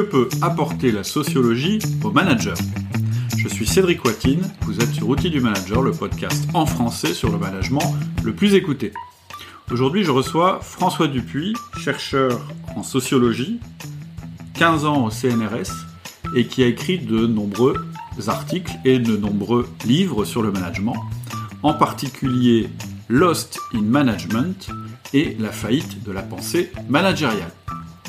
Que peut apporter la sociologie aux managers Je suis Cédric Watine, vous êtes sur Outils du Manager, le podcast en français sur le management le plus écouté. Aujourd'hui, je reçois François Dupuis, chercheur en sociologie, 15 ans au CNRS, et qui a écrit de nombreux articles et de nombreux livres sur le management, en particulier Lost in Management et la faillite de la pensée managériale.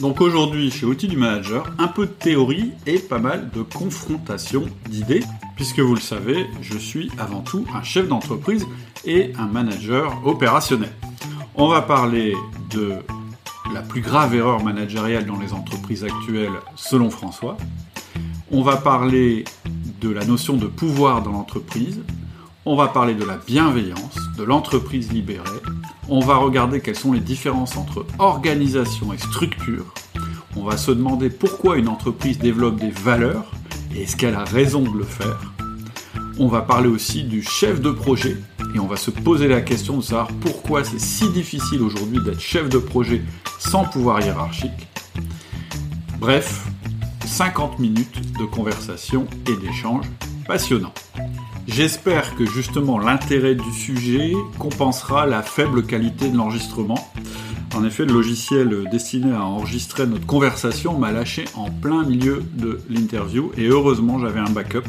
Donc aujourd'hui, chez Outils du Manager, un peu de théorie et pas mal de confrontation d'idées, puisque vous le savez, je suis avant tout un chef d'entreprise et un manager opérationnel. On va parler de la plus grave erreur managériale dans les entreprises actuelles selon François. On va parler de la notion de pouvoir dans l'entreprise, on va parler de la bienveillance, de l'entreprise libérée. On va regarder quelles sont les différences entre organisation et structure. On va se demander pourquoi une entreprise développe des valeurs et est-ce qu'elle a raison de le faire. On va parler aussi du chef de projet et on va se poser la question de savoir pourquoi c'est si difficile aujourd'hui d'être chef de projet sans pouvoir hiérarchique. Bref, 50 minutes de conversation et d'échange passionnants. J'espère que justement l'intérêt du sujet compensera la faible qualité de l'enregistrement. En effet, le logiciel destiné à enregistrer notre conversation m'a lâché en plein milieu de l'interview et heureusement j'avais un backup.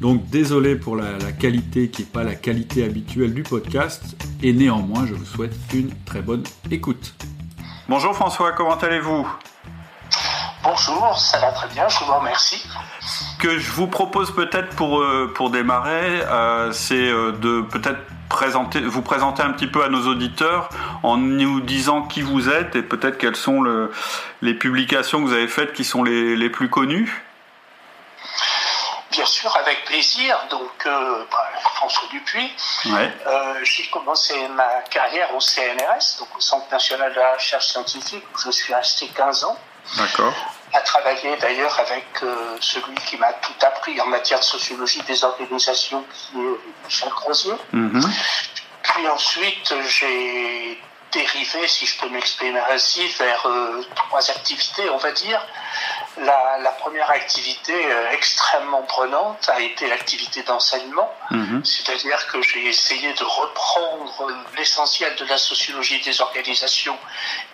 Donc désolé pour la, qualité qui n'est pas la qualité habituelle du podcast et néanmoins je vous souhaite une très bonne écoute. Bonjour François, comment allez-vous? Bonjour, ça va très bien, je vous remercie que je vous propose peut-être pour, euh, pour démarrer, euh, c'est euh, de peut-être présenter, vous présenter un petit peu à nos auditeurs en nous disant qui vous êtes et peut-être quelles sont le, les publications que vous avez faites qui sont les, les plus connues. Bien sûr, avec plaisir. Donc, bah, François Dupuis. Ouais. j'ai commencé ma carrière au CNRS, donc au Centre national de la recherche scientifique, où je suis resté 15 ans. D'accord a travaillé d'ailleurs avec euh, celui qui m'a tout appris en matière de sociologie des organisations, qui est Michel Crozier. Mhm. Puis ensuite, j'ai dérivé, si je peux m'exprimer ainsi, vers euh, trois activités, on va dire. La, première activité euh, extrêmement prenante a été l'activité d'enseignement, mhm. c'est-à-dire que j'ai essayé de reprendre l'essentiel de la sociologie des organisations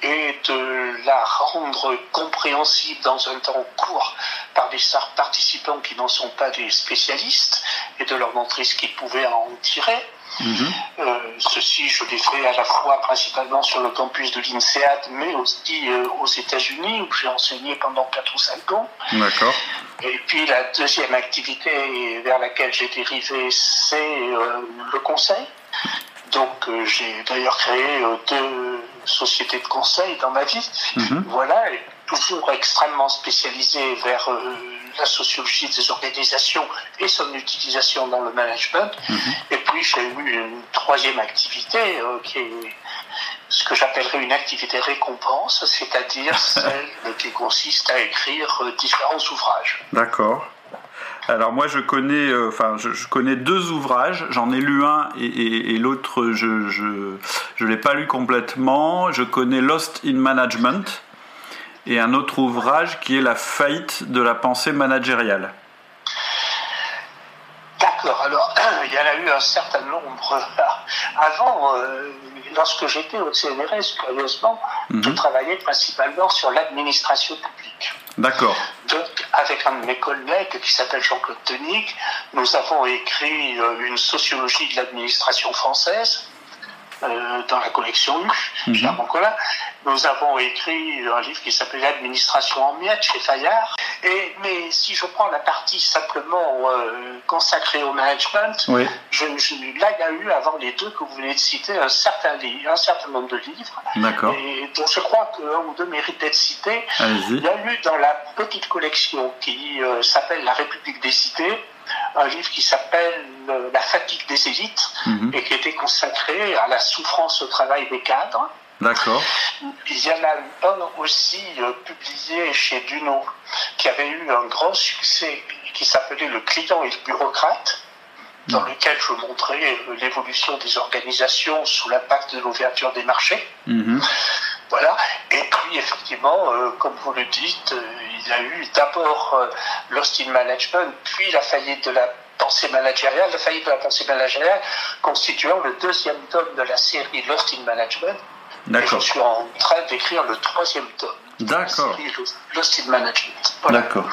et de la rendre compréhensible dans un temps court par des participants qui n'en sont pas des spécialistes et de leur montrer ce qu'ils pouvaient en tirer. Mhm. Euh, ceci, je l'ai fait à la fois principalement sur le campus de l'INSEAD, mais aussi euh, aux États-Unis, où j'ai enseigné pendant 4 ou 5 ans. D'accord. Et puis la deuxième activité vers laquelle j'ai dérivé, c'est euh, le conseil. Donc j'ai d'ailleurs créé deux sociétés de conseil dans ma vie. Mhm. Voilà, toujours extrêmement spécialisé vers la sociologie des organisations son utilisation dans le management. Mhm. Et puis j'ai eu une troisième activité euh, qui est ce que j'appellerais une activité récompense, c'est-à-dire celle qui consiste à écrire euh, différents ouvrages. D'accord. Alors moi je connais, euh, enfin je, connais deux ouvrages. J'en ai lu un et, l'autre je je je l'ai pas lu complètement. Je connais Lost in Management et un autre ouvrage qui est La faillite de la pensée managériale. D'accord, alors il y en a eu un certain nombre. Avant, euh, lorsque j'étais au CNRS, curieusement, je mhm. travaillais principalement sur l'administration publique. D'accord. Donc, avec un de mes collègues qui s'appelle Jean-Claude Tenique, nous avons écrit euh, une sociologie de l'administration française euh, dans la collection U, mm Nous avons écrit un livre qui s'appelle L'administration en miettes chez Fayard. Et, mais si je prends la partie simplement euh, consacrée au management, je, là il y a eu avant les deux que vous venez de citer un certain, un certain nombre de livres. D'accord. Et dont je crois qu'un ou deux méritent d'être cités. Il y a eu dans la petite collection qui euh, s'appelle La République des cités un livre qui s'appelle euh, La fatigue des élites mhm. et qui était consacré à la souffrance au travail des cadres. D'accord. Il y en a un aussi euh, publié chez Duno qui avait eu un grand succès qui s'appelait Le client et le bureaucrate dans mhm. lequel je montrais euh, l'évolution des organisations sous l'impact de l'ouverture des marchés. Mhm. Voilà. Et puis, effectivement, effectivement, comme vous le dites, il y a eu d'abord Lost in Management, puis la faillite de la pensée managériale, la faillite de la pensée managériale constituant le deuxième tome de la série Lost in Management. D'accord. Je suis en train d'écrire le troisième tome. D'accord. Lost in Management. D'accord.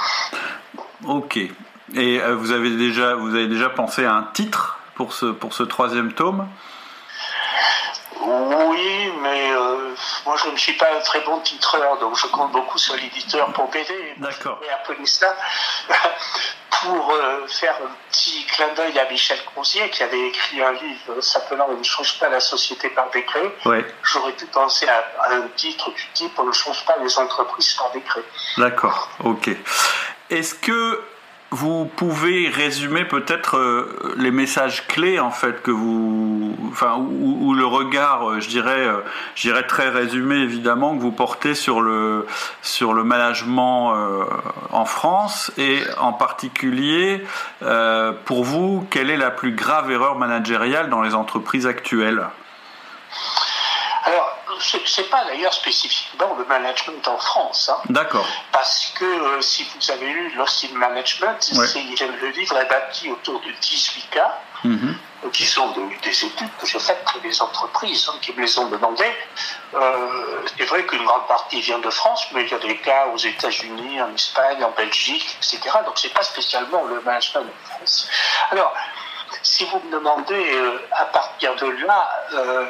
Ok. Et euh, vous avez déjà, vous avez déjà pensé à un titre pour ce, pour ce troisième tome? Oui, mais euh, moi je ne suis pas un très bon titreur, donc je compte beaucoup sur l'éditeur pour m'aider. D'accord. Pour euh, faire un petit clin d'œil à Michel Crozier qui avait écrit un livre s'appelant On ne change pas la société par décret. J'aurais pu penser à, à, un titre du type On ne change pas les entreprises par décret. D'accord, ok. Est-ce que vous pouvez résumer peut-être euh, les messages clés en fait que vous, enfin, ou, le regard, euh, je dirais, euh, je dirais très résumé évidemment que vous portez sur le sur le management en France et en particulier pour vous, quelle est la plus grave erreur managériale dans les entreprises actuelles? Alors c'est pas d'ailleurs spécifiquement le management en France. Hein. D'accord. Parce que euh, si vous avez lu Lost in Management, le livre est bâti autour de 18 cas. Mhm. Euh, qui sont des études que j'ai faites pour des entreprises hein, qui me les ont demandées. Euh, c'est vrai qu'une grande partie vient de France, mais il y a des cas aux États-Unis, en Espagne, en Belgique, etc. Donc c'est pas spécialement le management en France. Alors, si vous me demandez euh, à partir de là euh,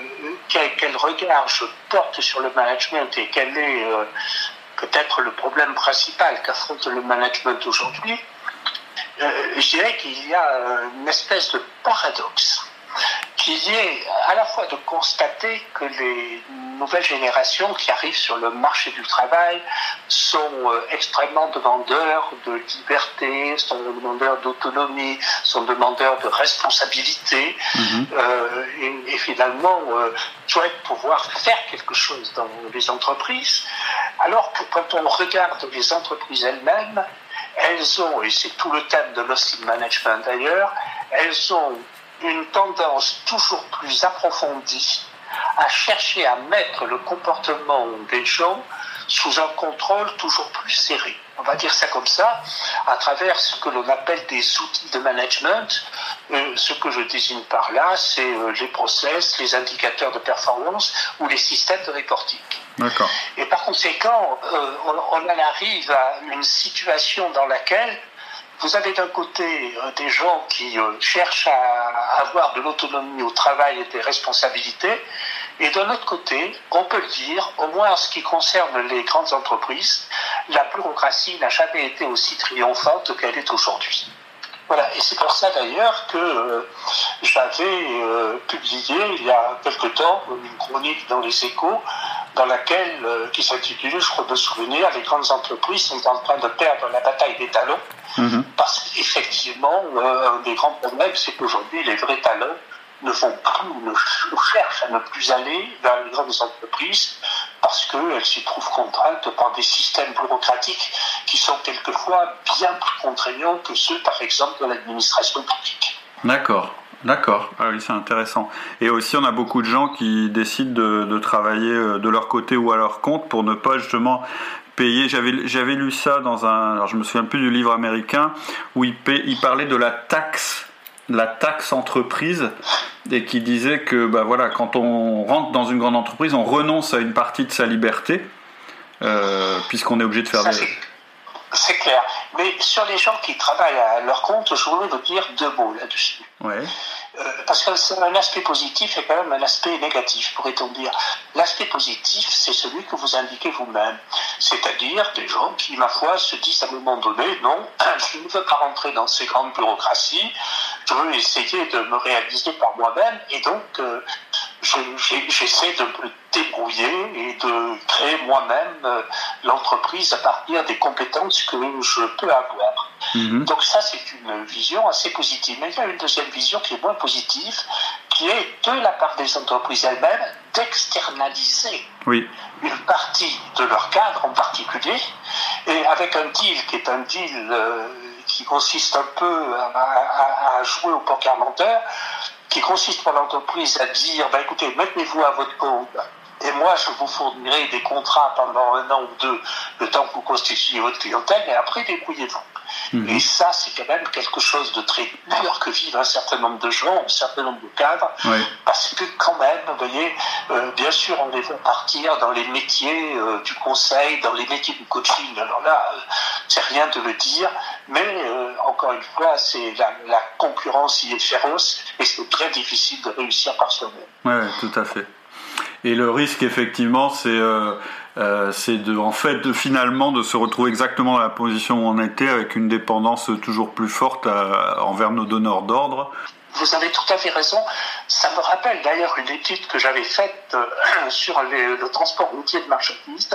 quel, regard je porte sur le management et quel est euh, peut-être le problème principal qu'affronte le management aujourd'hui, je dirais qu'il y a une espèce de paradoxe qui est à la fois de constater que les nouvelles générations qui arrivent sur le marché du travail sont euh, extrêmement demandeurs de liberté, sont demandeurs d'autonomie, sont demandeurs de responsabilité mhm. euh, et, finalement euh, souhaitent pouvoir faire quelque chose dans les entreprises, alors que quand on regarde les entreprises elles-mêmes, elles ont, et c'est tout le thème de l'hostile management d'ailleurs, elles ont une tendance toujours plus approfondie à chercher à mettre le comportement des gens sous un contrôle toujours plus serré. On va dire ça comme ça, à travers ce que l'on appelle des outils de management. Euh, ce que je désigne par là, c'est euh, les process, les indicateurs de performance ou les systèmes de reporting. Et par conséquent, euh, on, on en arrive à une situation dans laquelle vous avez d'un côté euh, des gens qui euh, cherchent à avoir de l'autonomie au travail et des responsabilités, et d'un autre côté, on peut le dire, au moins en ce qui concerne les grandes entreprises, la bureaucratie n'a jamais été aussi triomphante qu'elle est aujourd'hui. Voilà, et c'est pour ça d'ailleurs que euh, j'avais publié il y a quelque temps une chronique dans les échos dans laquelle, qui s'intitulait, je crois de souvenir, les grandes entreprises sont en train de perdre la bataille des talons Mhm. Parce qu'effectivement, euh, un des grands problèmes, c'est qu'aujourd'hui, les vrais talents ne font plus ou, ne, cherchent à ne plus aller vers les grandes entreprises parce qu'elles s'y trouvent contraintes par des systèmes bureaucratiques qui sont quelquefois bien plus contraignants que ceux, par exemple, de l'administration publique. D'accord. D'accord, ah oui, c'est intéressant. Et aussi, on a beaucoup de gens qui décident de, travailler euh, de leur côté ou à leur compte pour ne pas justement payer. J'avais, lu ça dans un. Alors je me souviens plus du livre américain où il parlait de la taxe, la taxe entreprise, et qui disait que bah voilà, quand on rentre dans une grande entreprise, on renonce à une partie de sa liberté, euh, puisqu'on est obligé de faire des. C'est clair. Mais sur les gens qui travaillent à leur compte, je voudrais vous dire deux mots là-dessus. Ouais. Euh, parce que c'est un aspect positif et quand même un aspect négatif, pourrait-on dire. L'aspect positif, c'est celui que vous indiquez vous-même. C'est-à-dire des gens qui, ma foi, se disent à un moment donné, non, je ne veux pas rentrer dans ces grandes bureaucraties, je veux essayer de me réaliser par moi-même et donc euh, j'essaie de me débrouiller et de créer moi-même euh, l'entreprise à partir des compétences que je peux avoir. Mhm. Donc ça, c'est une vision assez positive. Mais il y a une deuxième vision qui est moins positive, qui est de la part des entreprises elles-mêmes d'externaliser oui. une partie de leur cadre en particulier, et avec un deal qui est un deal euh, qui consiste un peu à, à jouer au poker menteur, qui consiste pour l'entreprise à dire, bah, écoutez, mettez-vous à votre compte et moi, je vous fournirai des contrats pendant un an ou deux, le temps que vous constituez votre clientèle, et après, débrouillez-vous. Et ça, c'est quand même quelque chose de très dur que vivent un certain nombre de gens, un certain nombre de cadres, parce que quand même, vous voyez, euh, bien sûr, on les voit partir dans les métiers euh, du conseil, dans les métiers du coaching. Alors là, euh, c'est rien de le dire, mais encore une fois, c'est la, la, concurrence y est féroce et c'est très difficile de réussir par soi-même. Oui, tout à fait. Et le risque, effectivement, c'est euh, euh, c'est de, en fait, de finalement de se retrouver exactement dans la position où on était, avec une dépendance toujours plus forte envers nos donneurs d'ordre. Vous avez tout à fait raison. Ça me rappelle d'ailleurs une étude que j'avais faite euh, sur le transport routier de marchandises,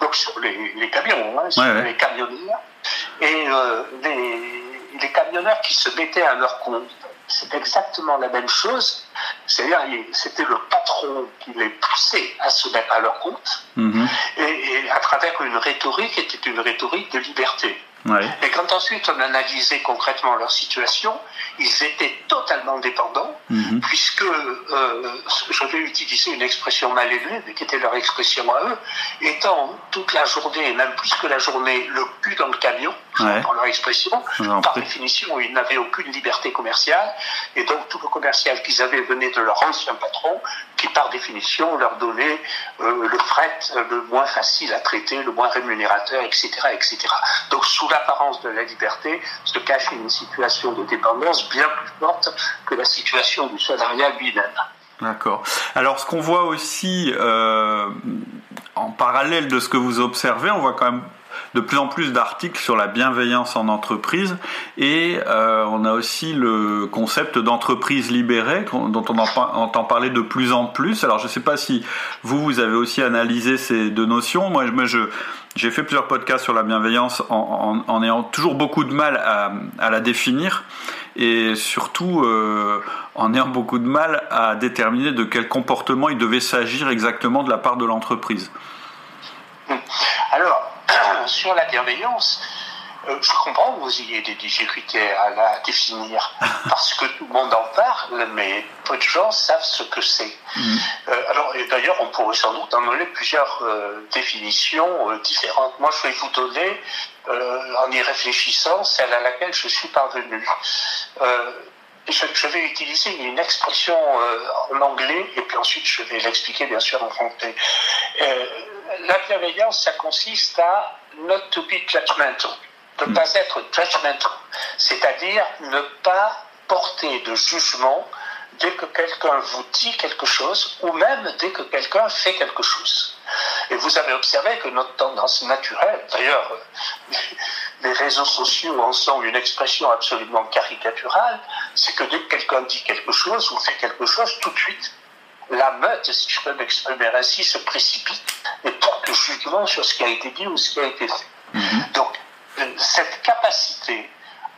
donc sur les, les camions, hein, sur les camionneurs, et les, les camionneurs qui se mettaient à leur compte c'est exactement la même chose. C'est-à-dire, c'était le patron qui les poussait à se mettre à leur compte, mhm. et, à travers une rhétorique qui était une rhétorique de liberté. Et quand ensuite on analysait concrètement leur situation, ils étaient totalement dépendants, mhm. puisque euh, je vais utiliser une expression mal élevée, mais qui était leur expression à eux, étant toute la journée, et même plus que la journée, le cul dans le camion, dans leur expression, par définition, ils n'avaient aucune liberté commerciale, et donc tout le commercial qu'ils avaient venait de leur ancien patron, qui par définition leur donnait euh, le fret le moins facile à traiter, le moins rémunérateur, etc., etc. Donc sous l'apparence de la liberté se cache une situation de dépendance bien plus forte que la situation du salariat lui-même. D'accord. Alors ce qu'on voit aussi euh, en parallèle de ce que vous observez, on voit quand même de plus en plus d'articles sur la bienveillance en entreprise et euh, on a aussi le concept d'entreprise libérée dont on entend parler de plus en plus. Alors je ne sais pas si vous, vous avez aussi analysé ces deux notions. Moi, je, j'ai fait plusieurs podcasts sur la bienveillance en, en, ayant toujours beaucoup de mal à, à la définir et surtout euh, en ayant beaucoup de mal à déterminer de quel comportement il devait s'agir exactement de la part de l'entreprise. Alors, sur la bienveillance, euh, je comprends que vous ayez des difficultés à la définir parce que tout le monde en parle, mais peu de gens savent ce que c'est. Mm. Euh, alors, et d'ailleurs, on pourrait sans doute en donner plusieurs euh, définitions différentes. Moi, je vais vous donner, en y réfléchissant, celle à laquelle je suis parvenu. Je, je, vais utiliser une expression en anglais et puis ensuite je vais l'expliquer bien sûr en français. La bienveillance, ça consiste à not to be judgmental ne hmm. pas être judgmental, c'est-à-dire ne pas porter de jugement dès que quelqu'un vous dit quelque chose ou même dès que quelqu'un fait quelque chose. Et vous avez observé que notre tendance naturelle, d'ailleurs, les réseaux sociaux en sont une expression absolument caricaturale, c'est que dès que quelqu'un dit quelque chose ou fait quelque chose, tout de suite, la meute, si je peux m'exprimer ainsi, se précipite et porte jugement sur ce qui a été dit ou ce qui a été fait. Mm-hmm. Donc, cette capacité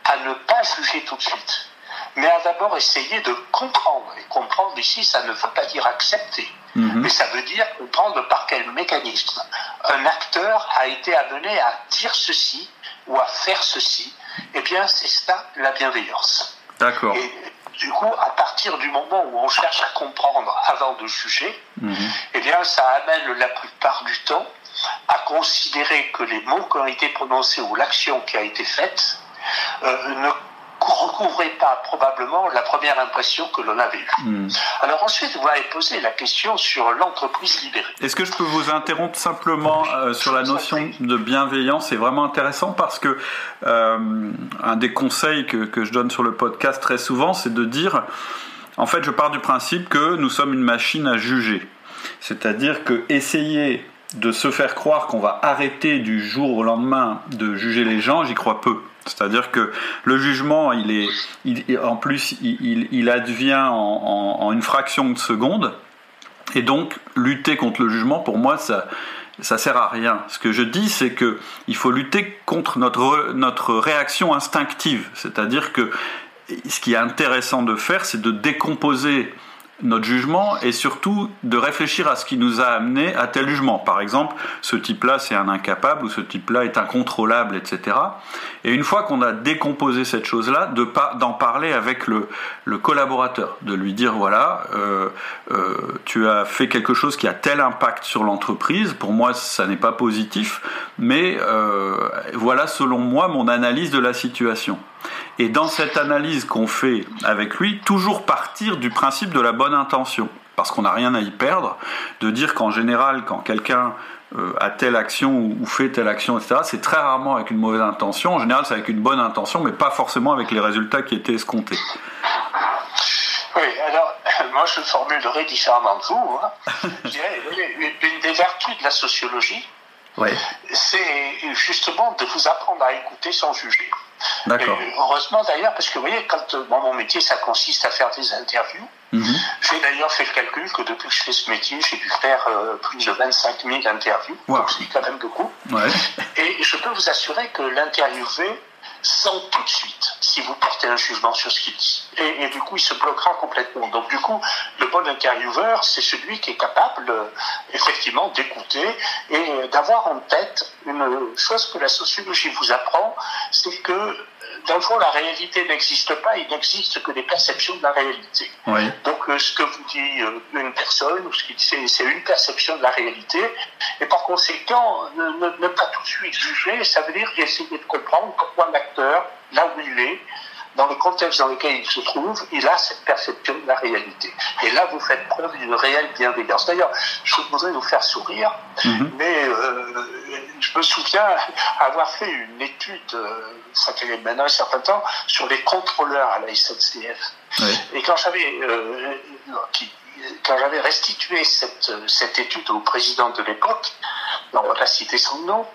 à ne pas juger tout de suite, mais à d'abord essayer de comprendre. Et comprendre ici, ça ne veut pas dire accepter, mhm. mais ça veut dire comprendre par quel mécanisme un acteur a été amené à dire ceci ou à faire ceci. Eh bien, c'est ça la bienveillance. D'accord. Et du coup, à partir du moment où on cherche à comprendre avant de juger, mhm. eh bien, ça amène la plupart du temps à considérer que les mots qui ont été prononcés ou l'action qui a été faite euh, ne recouvrait pas probablement la première impression que l'on avait eue. Hmm. Alors ensuite, vous m'avez posé la question sur l'entreprise libérée. Est-ce que je peux vous interrompre simplement euh, sur la notion de bienveillance? C'est vraiment intéressant parce que euh, un des conseils que, que, je donne sur le podcast très souvent, c'est de dire, en fait, je pars du principe que nous sommes une machine à juger. C'est-à-dire que essayer de se faire croire qu'on va arrêter du jour au lendemain de juger les gens, j'y crois peu. C'est-à-dire que le jugement, il est, en plus, il, advient en, une fraction de seconde. Et donc, lutter contre le jugement, pour moi, ça, ça sert à rien. Ce que je dis, c'est que il faut lutter contre notre, notre réaction instinctive. C'est-à-dire que ce qui est intéressant de faire, c'est de décomposer notre jugement et surtout de réfléchir à ce qui nous a amené à tel jugement. Par exemple, ce type-là c'est un incapable ou ce type-là est incontrôlable, etc. Et une fois qu'on a décomposé cette chose-là, de d'en parler avec le, le, collaborateur, de lui dire voilà, euh, euh, tu as fait quelque chose qui a tel impact sur l'entreprise. Pour moi, ça n'est pas positif, mais euh, voilà selon moi mon analyse de la situation. Et dans cette analyse qu'on fait avec lui, toujours partir du principe de la bonne intention, parce qu'on n'a rien à y perdre, de dire qu'en général, quand quelqu'un euh, a telle action ou, fait telle action, etc., c'est très rarement avec une mauvaise intention. En général, c'est avec une bonne intention, mais pas forcément avec les résultats qui étaient escomptés. Oui, alors, moi je formulerai différemment de vous. Hein. Je dirais, une des vertus de la sociologie, c'est justement de vous apprendre à écouter sans juger. D'accord. Heureusement d'ailleurs, parce que vous voyez, quand euh, mon métier, ça consiste à faire des interviews, mhm. j'ai d'ailleurs fait le calcul que depuis que je fais ce métier, j'ai dû faire euh, plus de 25 000 interviews, donc c'est quand même beaucoup. Ouais. Et je peux vous assurer que l'interviewé sans tout de suite si vous portez un jugement sur ce qu'il dit. Et, du coup, il se bloquera complètement. Donc, du coup, le bon intervieweur, c'est celui qui est capable, euh, effectivement, d'écouter et d'avoir en tête une chose que la sociologie vous apprend, c'est que dans le fond, la réalité n'existe pas, il n'existe que des perceptions de la réalité. Donc, euh, ce que vous dit euh, une personne, ou ce qu'il dit, c'est une perception de la réalité, et par conséquent, ne, pas tout de suite juger, ça veut dire essayer de comprendre pourquoi l'acteur, là où il est, dans le contexte dans lequel il se trouve, il a cette perception de la réalité. Et là, vous faites preuve d'une réelle bienveillance. D'ailleurs, je voudrais vous faire sourire, mhm. mais euh, je me souviens avoir fait une étude, euh, ça fait maintenant un certain temps, sur les contrôleurs à la SNCF. Et quand j'avais euh, quand j'avais restitué cette, cette étude au président de l'époque, on va citer son nom,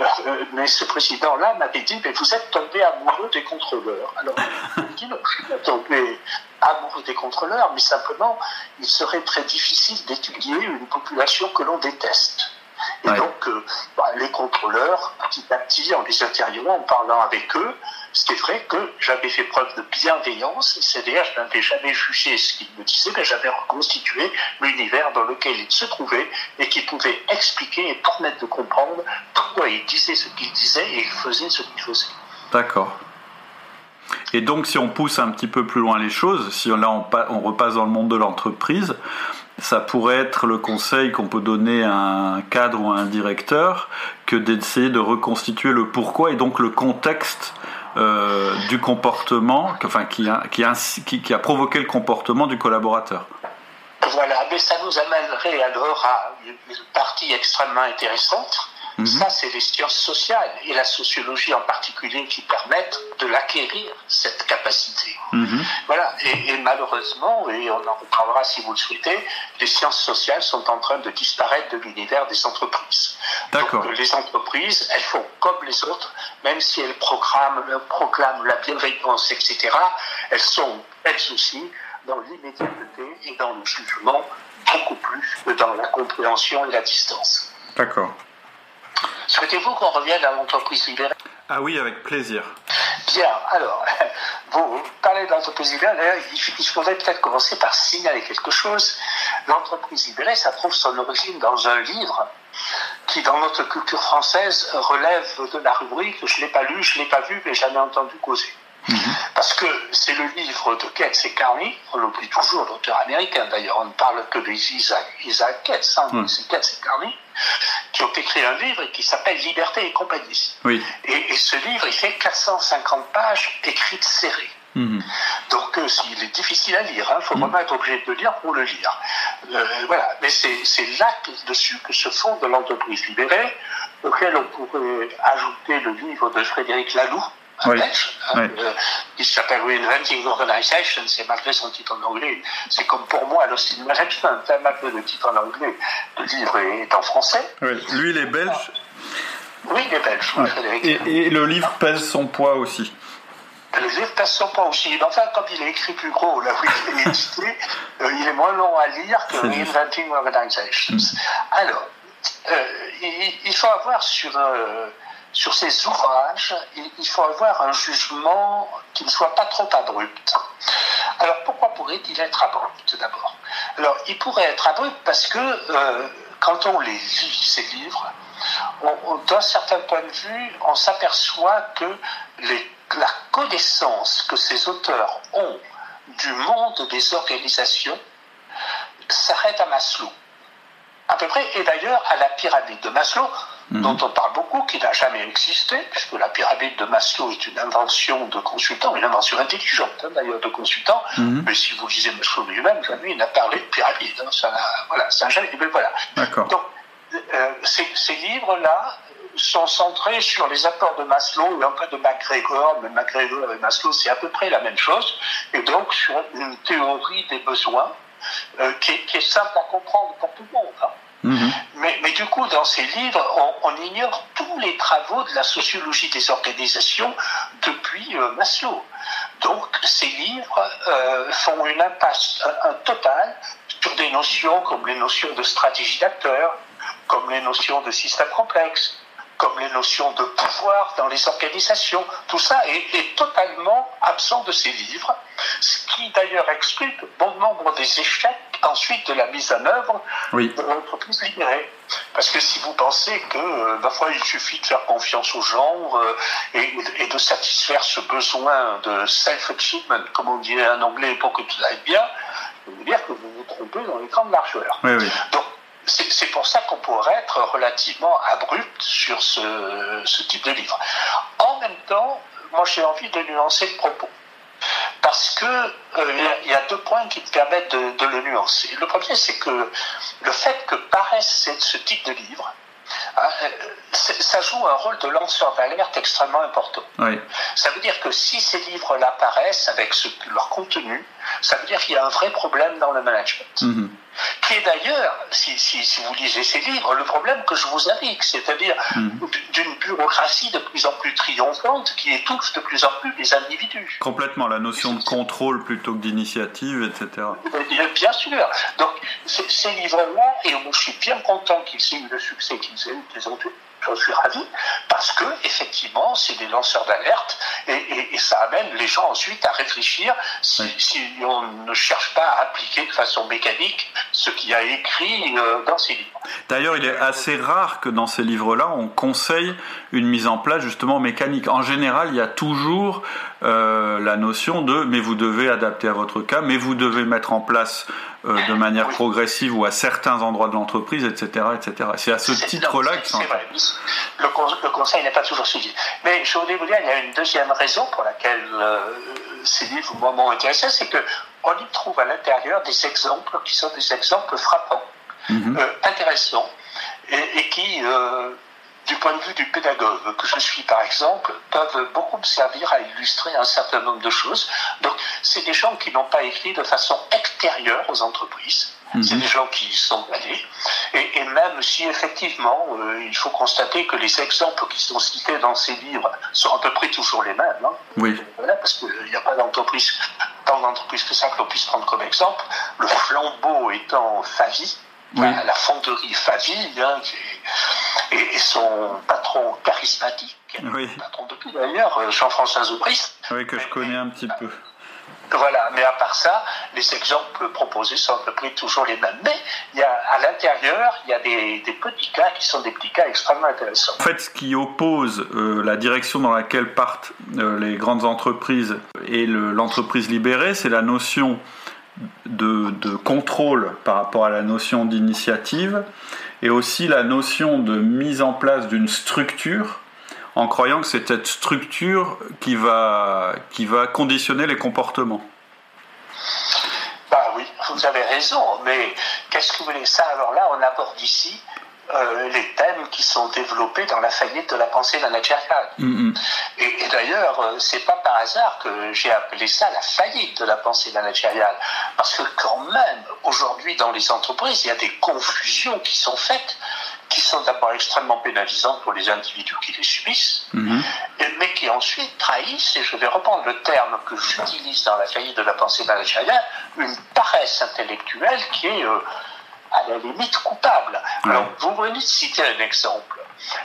euh, mais ce président-là m'avait dit, mais vous êtes tombé amoureux des contrôleurs. Alors, je dit, non, je suis pas tombé amoureux des contrôleurs, mais simplement, il serait très difficile d'étudier une population que l'on déteste. Et donc, euh, bah, les contrôleurs, petit à petit, en les interviewant, en parlant avec eux, c'était vrai que j'avais fait preuve de bienveillance, c'est-à-dire je n'avais jamais jugé ce qu'ils me disaient, mais j'avais reconstitué l'univers dans lequel ils se trouvaient et qui pouvait expliquer et permettre de comprendre pourquoi ils disaient ce qu'ils disaient et ils faisaient ce qu'ils faisaient. D'accord. Et donc, si on pousse un petit peu plus loin les choses, si là on, on repasse dans le monde de l'entreprise, ça pourrait être le conseil qu'on peut donner à un cadre ou à un directeur que d'essayer de reconstituer le pourquoi et donc le contexte euh, du comportement, enfin qui a, qui, a, qui a provoqué le comportement du collaborateur. Voilà, mais ça nous amènerait alors à une partie extrêmement intéressante Mhm. Ça, c'est les sciences sociales et la sociologie en particulier qui permettent de l'acquérir, cette capacité. Mhm. Voilà. Et, malheureusement, et on en reparlera si vous le souhaitez, les sciences sociales sont en train de disparaître de l'univers des entreprises. Donc, les entreprises, elles font comme les autres, même si elles proclament, proclament la bienveillance, etc., elles sont, elles aussi, dans l'immédiateté et dans le jugement, beaucoup plus que dans la compréhension et la distance. D'accord. Souhaitez-vous qu'on revienne à l'entreprise libérée Ah oui, avec plaisir. Bien, alors, vous parlez de l'entreprise libérée, il faudrait peut-être commencer par signaler quelque chose. L'entreprise libérée, ça trouve son origine dans un livre qui, dans notre culture française, relève de la rubrique je ne l'ai pas lu, je ne l'ai pas vu, mais jamais entendu causer. Mhm. Que c'est le livre de Ketz et Carney, on l'oublie toujours, l'auteur américain d'ailleurs, on ne parle que de Isaac, Isaac Ketz, hein, c'est Ketz et Carney, qui ont écrit un livre qui s'appelle Liberté et compagnie. Oui. Et, ce livre, il fait 450 pages écrites serrées. Mhm. Donc euh, il est difficile à lire, il hein. faut mhm. vraiment être obligé de le lire pour le lire. Euh, voilà, mais c'est là dessus que se fonde l'entreprise libérée, auquel on pourrait ajouter le livre de Frédéric Laloux, oui. Euh, il s'appelle Reinventing Organization, c'est malgré son titre en anglais. C'est comme pour moi Lost in Management, malgré le titre en anglais, le livre est en français. Lui, il est belge. Oui, il est belge, Et, le livre pèse son poids aussi. Le livre pèse son poids aussi. Enfin, comme il est écrit plus gros, là où il est édité, euh, il est moins long à lire que Reinventing Organizations. Mm. Alors, euh, il, faut avoir sur sur ces ouvrages, il faut avoir un jugement qui ne soit pas trop abrupt. Alors pourquoi pourrait-il être abrupt d'abord? Alors, il pourrait être abrupt parce que euh, quand on les lit, ces livres, d'un certain point de vue, on s'aperçoit que la connaissance que ces auteurs ont du monde des organisations s'arrête à Maslow. À peu près, et d'ailleurs à la pyramide de Maslow, mhm. dont on parle beaucoup, qui n'a jamais existé, puisque la pyramide de Maslow est une invention de consultant, une invention intelligente hein, d'ailleurs de consultant, mhm. mais si vous lisez Maslow lui-même, jamais il n'a parlé de pyramide. Hein, ça voilà, ça jamais. Mais voilà. Donc, euh, ces, livres-là sont centrés sur les apports de Maslow et un peu de MacGregor, mais MacGregor et Maslow, c'est à peu près la même chose, et donc sur une théorie des besoins euh, qui, est, simple à comprendre pour tout le monde. Hein. Mhm. Mais, du coup, dans ces livres, on, ignore tous les travaux de la sociologie des organisations depuis euh, Maslow. Donc, ces livres font une impasse totale sur des notions comme les notions de stratégie d'acteur, comme les notions de système complexe, comme les notions de pouvoir dans les organisations. Tout ça est, totalement absent de ces livres, ce qui d'ailleurs explique bon nombre des échecs ensuite de la mise en œuvre de l'entreprise libérée. Parce que si vous pensez que, euh, ma foi, il suffit de faire confiance aux gens euh, et, de satisfaire ce besoin de self-achievement, comme on dirait en anglais, pour que tout aille bien, je peux vous dire que vous vous trompez dans les grandes largeurs. Oui, oui. Donc, c'est pour ça qu'on pourrait être relativement abrupt sur ce, type de livre. En même temps, moi j'ai envie de nuancer le propos. Parce que euh, il y, a deux points qui me permettent de, le nuancer. Le premier, c'est que le fait que paraisse ce type de livre, hein, euh, ça joue un rôle de lanceur d'alerte extrêmement important. Ça veut dire que si ces livres-là paraissent avec leur contenu, ça veut dire qu'il y a un vrai problème dans le management. Mm-hmm qui est d'ailleurs, si, vous lisez ces livres, le problème que je vous indique, c'est-à-dire hmm. d'une bureaucratie de plus en plus triomphante qui étouffe de plus en plus les individus. Complètement, la notion de contrôle plutôt que d'initiative, etc. Bien sûr. Donc, ces livres-là, et je suis bien content qu'ils aient eu le succès qu'ils aient eu, qu'ils ont eu, J'en suis ravi parce que effectivement, c'est des lanceurs d'alerte et, ça amène les gens ensuite à réfléchir si, on ne cherche pas à appliquer de façon mécanique ce qu'il a écrit euh, dans ces livres. D'ailleurs, il est assez rare que dans ces livres-là, on conseille une mise en place justement mécanique. En général, il y a toujours euh, la notion de mais vous devez adapter à votre cas, mais vous devez mettre en place euh, de manière progressive ou à certains endroits de l'entreprise, etc., etc. C'est à ce titre-là que c'est vrai. Le, le, conseil n'est pas toujours suivi. Mais je voulais vous dire, il y a une deuxième raison pour laquelle euh, ces livres m'ont intéressé, c'est que on y trouve à l'intérieur des exemples qui sont des exemples frappants, mhm. intéressants, et, qui du point de vue du pédagogue que je suis par exemple, peuvent beaucoup me servir à illustrer un certain nombre de choses. Donc, c'est des gens qui n'ont pas écrit de façon extérieure aux entreprises. Mhm. C'est des gens qui y sont allés. Et, même si effectivement, euh, il faut constater que les exemples qui sont cités dans ces livres sont à peu près toujours les mêmes. Hein. Oui. Voilà, parce qu'il n'y a pas d'entreprise, tant d'entreprises que ça que l'on puisse prendre comme exemple. Le flambeau étant Favi, la, fonderie Favi, hein, et, son patron charismatique, oui. patron depuis d'ailleurs, euh, Jean-François Zoubris. Oui, que je connais un petit peu. Voilà, mais à part ça, les exemples proposés sont à peu près toujours les mêmes. Mais il y a, à l'intérieur, il y a des, petits cas qui sont des petits cas extrêmement intéressants. En fait, ce qui oppose euh, la direction dans laquelle partent euh, les grandes entreprises et l'entreprise libérée, c'est la notion de, contrôle par rapport à la notion d'initiative et aussi la notion de mise en place d'une structure en croyant que c'est cette structure qui va, qui va conditionner les comportements. Bah oui, vous avez raison, mais qu'est-ce que vous voulez? Ça Alors là, on aborde ici euh, les thèmes qui sont développés dans la faillite de la pensée managériale. Mm-hmm. Et, et d'ailleurs, euh, c'est pas par hasard que j'ai appelé ça la faillite de la pensée managériale, parce que quand même, aujourd'hui dans les entreprises, il y a des confusions qui sont faites qui sont d'abord extrêmement pénalisantes pour les individus qui les subissent, mm-hmm. mais qui ensuite trahissent, et je vais reprendre le terme que j'utilise dans la faillite de la pensée managériale, une paresse intellectuelle qui est euh, à la limite coupable. Alors, vous venez de citer un exemple.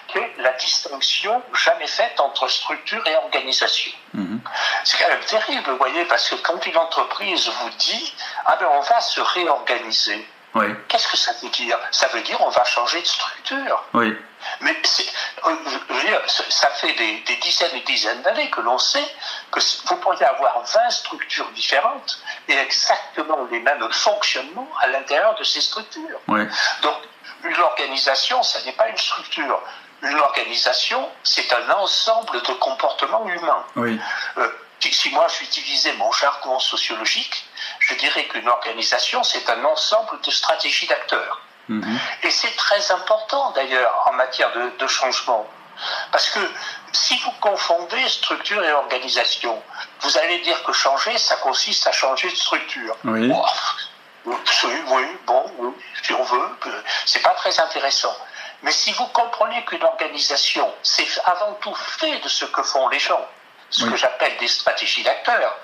qui est la distinction jamais faite entre structure et organisation. Mhm. C'est quand même terrible, vous voyez, parce que quand une entreprise vous dit Ah ben on va se réorganiser, qu'est-ce que ça veut dire? Ça veut dire on va changer de structure. Oui. Mais euh, ça fait des, dizaines et dizaines d'années que l'on sait que vous pourriez avoir 20 structures différentes et exactement les mêmes fonctionnements à l'intérieur de ces structures. Donc, une organisation, ce n'est pas une structure. Une organisation, c'est un ensemble de comportements humains. Oui. Euh, si moi j'utilisais mon jargon sociologique, je dirais qu'une organisation, c'est un ensemble de stratégies d'acteurs. Mhm. Et c'est très important d'ailleurs en matière de, changement. Parce que si vous confondez structure et organisation, vous allez dire que changer, ça consiste à changer de structure. Oui. oui, bon, si on veut, c'est pas très intéressant. Mais si vous comprenez qu'une organisation, c'est avant tout fait de ce que font les gens, ce que j'appelle des stratégies d'acteurs,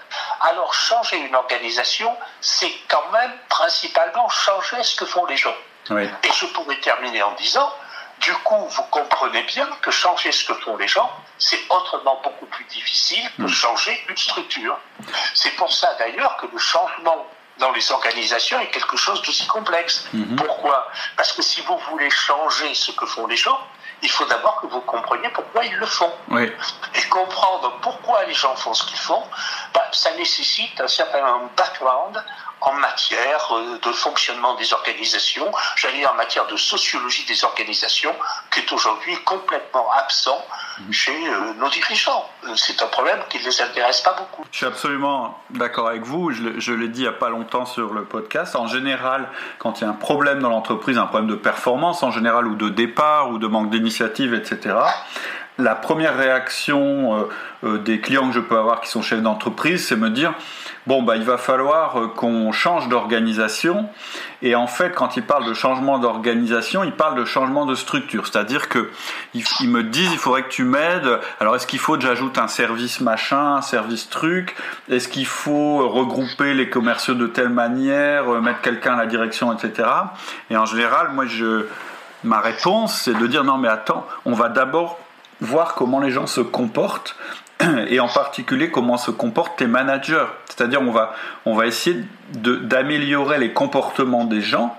alors changer une organisation, c'est quand même principalement changer ce que font les gens. Et je pourrais terminer en disant, du coup, vous comprenez bien que changer ce que font les gens, c'est autrement beaucoup plus difficile que mm. changer une structure. C'est pour ça d'ailleurs que le changement dans les organisations est quelque chose d'aussi complexe. Mm-hmm. Pourquoi? Parce que si vous voulez changer ce que font les gens, il faut d'abord que vous compreniez pourquoi ils le font. Et comprendre pourquoi les gens font ce qu'ils font, bah, ça nécessite un certain background en matière euh, de fonctionnement des organisations, j'allais dire en matière de sociologie des organisations, qui est aujourd'hui complètement absent mhm. chez euh, nos dirigeants. Euh, c'est un problème qui ne les intéresse pas beaucoup. Je suis absolument d'accord avec vous. Je l'ai dit il n'y a pas longtemps sur le podcast. En général, quand il y a un problème dans l'entreprise, un problème de performance en général, ou de départ, ou de manque d'initiative, etc., la première réaction des clients que je peux avoir qui sont chefs d'entreprise, c'est me dire bon, bah, il va falloir euh, qu'on change d'organisation. Et en fait, quand ils parlent de changement d'organisation, ils parlent de changement de structure. C'est-à-dire que ils, me disent, il faudrait que tu m'aides. Alors, est-ce qu'il faut que j'ajoute un service machin, un service truc? Est-ce qu'il faut regrouper les commerciaux de telle manière, euh, mettre quelqu'un à la direction, etc. Et en général, moi, je, ma réponse, c'est de dire non, mais attends, on va d'abord voir comment les gens se comportent et en particulier comment se comportent tes managers. C'est-à-dire on va, on va essayer d'améliorer les comportements des gens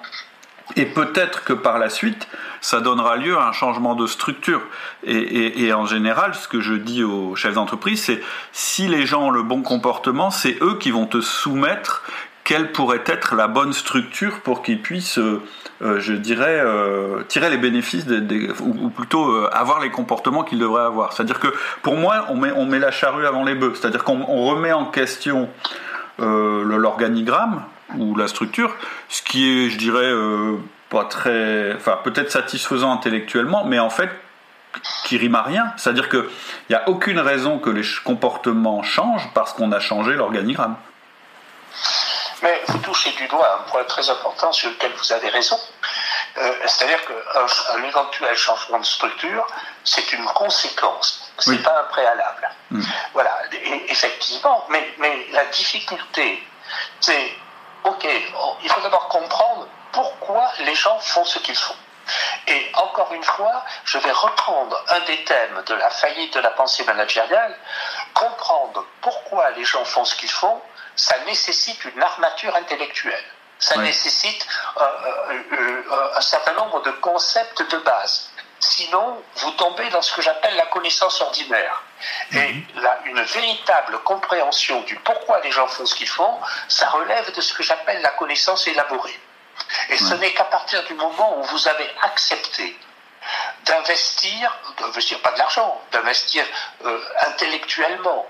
et peut-être que par la suite, ça donnera lieu à un changement de structure. Et, en général, ce que je dis aux chefs d'entreprise, c'est si les gens ont le bon comportement, c'est eux qui vont te soumettre quelle pourrait être la bonne structure pour qu'ils puissent, euh, je dirais, euh, tirer les bénéfices, ou, plutôt avoir les comportements qu'ils devraient avoir. C'est-à-dire que pour moi, on met, on met la charrue avant les bœufs. C'est-à-dire qu'on remet en question l'organigramme ou la structure, ce qui est, je dirais, pas très, enfin peut-être satisfaisant intellectuellement, mais en fait qui rime à rien. C'est-à-dire qu'il n'y a aucune raison que les comportements changent parce qu'on a changé l'organigramme. Mais vous touchez du doigt un point très important sur lequel vous avez raison. Euh, c'est-à-dire qu'un éventuel changement de structure, c'est une conséquence, ce n'est pas un préalable. Mm. Voilà, effectivement, mais, mais la difficulté, c'est, ok, il faut d'abord comprendre pourquoi les gens font ce qu'ils font. Et encore une fois, je vais reprendre un des thèmes de la faillite de la pensée managériale, comprendre pourquoi les gens font ce qu'ils font, ça nécessite une armature intellectuelle. Ça nécessite euh, euh, euh, un certain nombre de concepts de base. Sinon, vous tombez dans ce que j'appelle la connaissance ordinaire. Et mhm. là, une véritable compréhension du pourquoi les gens font ce qu'ils font, ça relève de ce que j'appelle la connaissance élaborée. Et ce n'est qu'à partir du moment où vous avez accepté d'investir, d'investir pas de l'argent, d'investir intellectuellement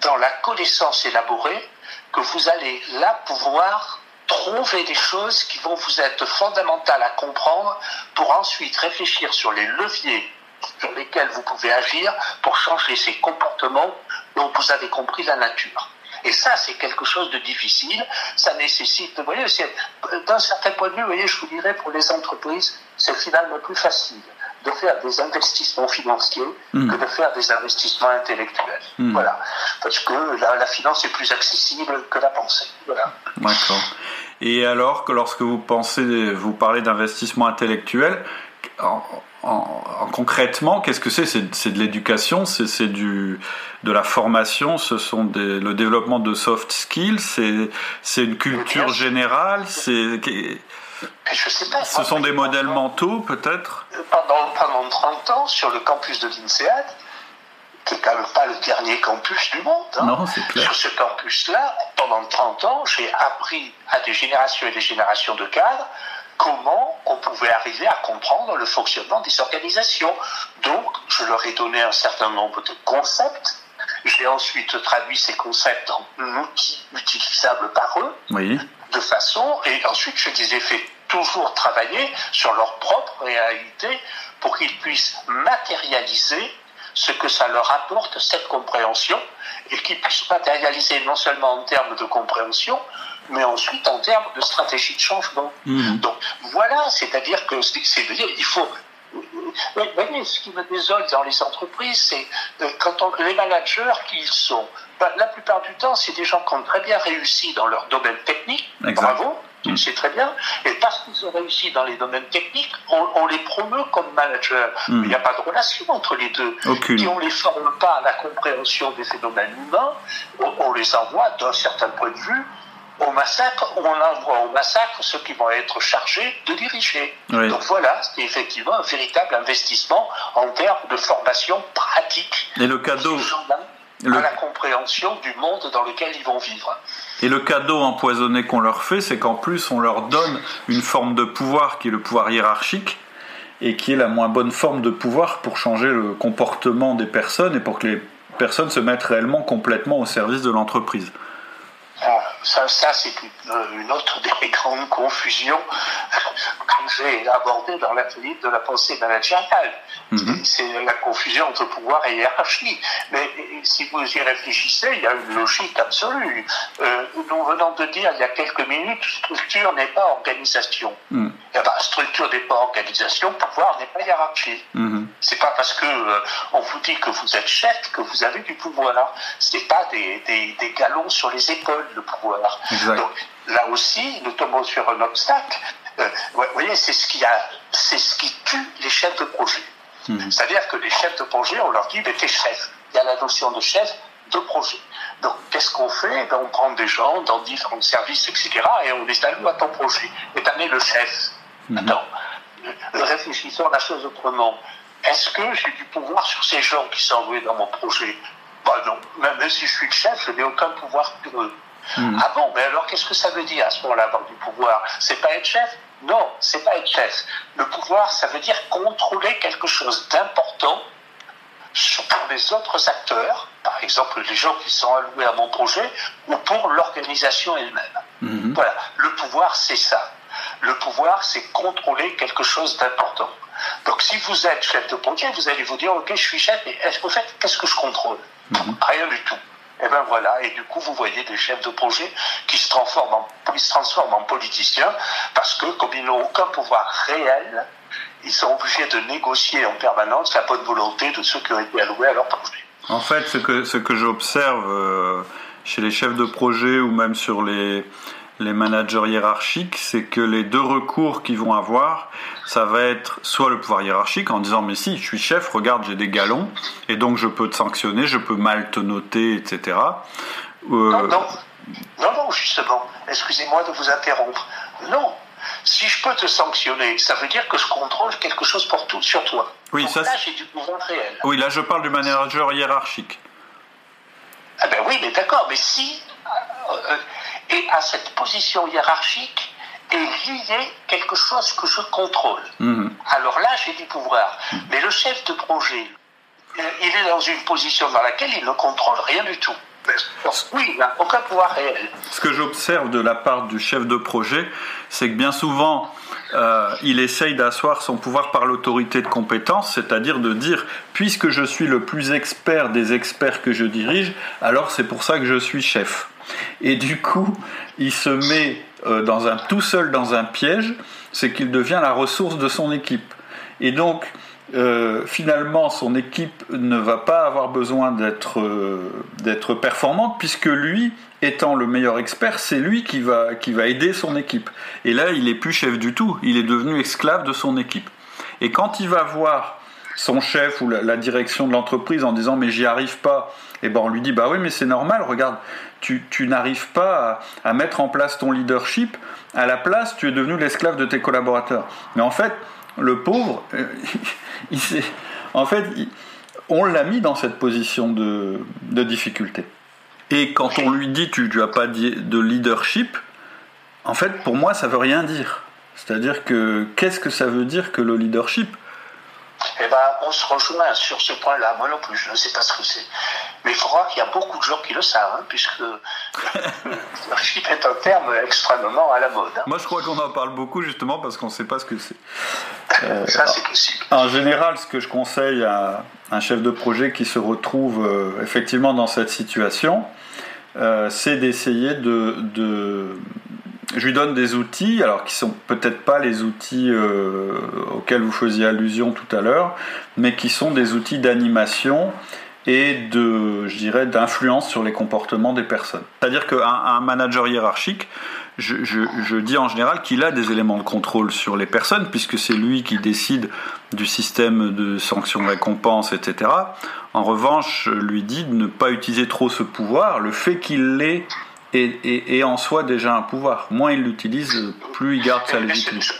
dans la connaissance élaborée, que vous allez là pouvoir trouver des choses qui vont vous être fondamentales à comprendre pour ensuite réfléchir sur les leviers sur lesquels vous pouvez agir pour changer ces comportements dont vous avez compris la nature. Et ça, c'est quelque chose de difficile. Ça nécessite, vous voyez, d'un certain point de vue, vous je vous dirais, pour les entreprises, c'est finalement plus facile de faire des investissements financiers hmm. que de faire des investissements intellectuels. Hmm. Voilà. Parce que la, finance est plus accessible que la pensée. Voilà. D'accord. Et alors que lorsque vous pensez, vous parlez d'investissement intellectuel, en, concrètement, qu'est-ce que c'est? C'est de l'éducation, c'est de la formation, ce sont des, le développement de soft skills, c'est une culture générale, c'est je sais pas. Ce sont des modèles mentaux, peut-être pendant, pendant 30 ans, sur le campus de l'INSEAD, qui n'est quand même pas le dernier campus du monde. Hein. Non, c'est clair. Sur ce campus-là, pendant 30 ans, j'ai appris à des générations et des générations de cadres comment on pouvait arriver à comprendre le fonctionnement des organisations. Donc, je leur ai donné un certain nombre de concepts. J'ai ensuite traduit ces concepts en outils utilisables par eux, oui. De façon, et ensuite je les ai fait toujours travailler sur leur propre réalité pour qu'ils puissent matérialiser ce que ça leur apporte, cette compréhension, et qu'ils puissent matérialiser non seulement en termes de compréhension, mais ensuite en termes de stratégie de changement. Mhm. Donc voilà, c'est-à-dire que c'est il faut vous voyez, ce qui me désole dans les entreprises, c'est euh, quand on, les managers qui sont. Ben, la plupart du temps, c'est des gens qui ont très bien réussi dans leur domaine technique. Bravo, mm. c'est très bien. Et parce qu'ils ont réussi dans les domaines techniques, on, les promeut comme managers. Mm. Il n'y a pas de relation entre les deux. Aucune. Si on ne les forme pas à la compréhension des phénomènes humains, on les envoie d'un certain point de vue au massacre, on envoie au massacre ceux qui vont être chargés de diriger. Donc voilà, c'est effectivement un véritable investissement en termes de formation pratique. Et le cadeau à la compréhension du monde dans lequel ils vont vivre. Et le cadeau empoisonné qu'on leur fait, c'est qu'en plus on leur donne une forme de pouvoir qui est le pouvoir hiérarchique et qui est la moins bonne forme de pouvoir pour changer le comportement des personnes et pour que les personnes se mettent réellement complètement au service de l'entreprise. Ah, ça, ça c'est une, autre des grandes confusions que j'ai abordées dans l'atelier de la pensée managériale. Mhm. C'est la confusion entre pouvoir et hiérarchie. Mais si vous y réfléchissez, il y a une logique absolue. Euh, nous venons de dire il y a quelques minutes, structure n'est pas organisation. Eh ben, structure n'est pas organisation, pouvoir n'est pas hiérarchie. Mhm. C'est pas parce que euh, on vous dit que vous êtes chef que vous avez du pouvoir. C'est pas des, des, des galons sur les épaules le pouvoir. Donc là aussi, nous tombons sur un obstacle. Euh, vous voyez, c'est ce qui a, c'est ce qui tue les chefs de projet. Mhm. C'est-à-dire que les chefs de projet, on leur dit, mais t'es chef. Il y a la notion de chef de projet. Donc, qu'est-ce qu'on fait? Ben, On prend des gens dans différents services, etc., et on les alloue à ton projet. Et t'en es le chef. Mmh. Attends, réfléchissons à la chose autrement. Est-ce que j'ai du pouvoir sur ces gens qui sont envoyés dans mon projet? Ben non. Même si je suis le chef, je n'ai aucun pouvoir sur eux. Hmm. Ah bon, mais alors qu'est-ce que ça veut dire à ce moment-là avoir du pouvoir? C'est pas être chef? Non, c'est pas être chef. Le pouvoir, ça veut dire contrôler quelque chose d'important pour les autres acteurs, par exemple les gens qui sont alloués à mon projet, ou pour l'organisation elle-même. Hmm. Voilà, le pouvoir, c'est ça. Le pouvoir, c'est contrôler quelque chose d'important. Donc si vous êtes chef de projet, vous allez vous dire, ok, je suis chef, mais est-ce faites, qu'est-ce que je contrôle? Hmm. Rien du tout. Et ben voilà, et du coup, vous voyez des chefs de projet qui se transforment en, se transforment en politiciens parce que, comme ils n'ont aucun pouvoir réel, ils sont obligés de négocier en permanence la bonne volonté de ceux qui ont été alloués à leur projet. En fait, ce que, ce que j'observe euh, chez les chefs de projet ou même sur les, les managers hiérarchiques, c'est que les deux recours qu'ils vont avoir, ça va être soit le pouvoir hiérarchique en disant mais si je suis chef, regarde j'ai des galons et donc je peux te sanctionner, je peux mal te noter, etc. Euh, non, non, non, non, justement, excusez-moi de vous interrompre. Non, si je peux te sanctionner, ça veut dire que je contrôle quelque chose pour tout sur toi. Oui, ça, là j'ai du pouvoir réel. Oui, là je parle du manager hiérarchique. Ah ben oui, mais d'accord, mais si euh, euh, et à cette position hiérarchique est lié quelque chose que je contrôle. Mhm. Alors là, j'ai du pouvoir. Mhm. Mais le chef de projet, euh, il est dans une position dans laquelle il ne contrôle rien du tout. Oui, il n'a aucun pouvoir réel. Ce que j'observe de la part du chef de projet, c'est que bien souvent, euh, il essaye d'asseoir son pouvoir par l'autorité de compétence, c'est-à-dire de dire, puisque je suis le plus expert des experts que je dirige, alors c'est pour ça que je suis chef. Et du coup, il se met euh, dans un, tout seul dans un piège, c'est qu'il devient la ressource de son équipe. Et donc, euh, finalement, son équipe ne va pas avoir besoin d'être euh, performante, puisque lui, étant le meilleur expert, c'est lui qui va, qui va aider son équipe. Et là, il n'est plus chef du tout, il est devenu esclave de son équipe. Et quand il va voir son chef ou la, direction de l'entreprise en disant mais j'y arrive pas, et eh ben on lui dit bah oui mais c'est normal, regarde, tu, n'arrives pas à, mettre en place ton leadership, à la place tu es devenu l'esclave de tes collaborateurs. Mais en fait, le pauvre, il, en fait, on l'a mis dans cette position de, difficulté. Et quand on lui dit tu n'as pas de leadership, en fait pour moi ça veut rien dire. C'est-à-dire que qu'est-ce que ça veut dire que le leadership? Eh ben, on se rejoint sur ce point-là. Moi non plus, je ne sais pas ce que c'est. Mais il faudra qu'il y a beaucoup de gens qui le savent, hein, puisque le leadership est un terme extrêmement à la mode. Hein. Moi, je crois qu'on en parle beaucoup justement parce qu'on ne sait pas ce que c'est. Ça, c'est possible. En général, ce que je conseille à un chef de projet qui se retrouve euh, effectivement dans cette situation, euh, c'est d'essayer de, je lui donne des outils, alors qui sont peut-être pas les outils euh, auxquels vous faisiez allusion tout à l'heure, mais qui sont des outils d'animation et de, je dirais, d'influence sur les comportements des personnes. C'est-à-dire qu'un manager hiérarchique, je, dis en général qu'il a des éléments de contrôle sur les personnes, puisque c'est lui qui décide du système de sanctions-récompenses, etc. En revanche, je lui dis de ne pas utiliser trop ce pouvoir. Le fait qu'il l'ait et, en soi déjà un pouvoir. Moins il l'utilise, plus il garde sa légitimité.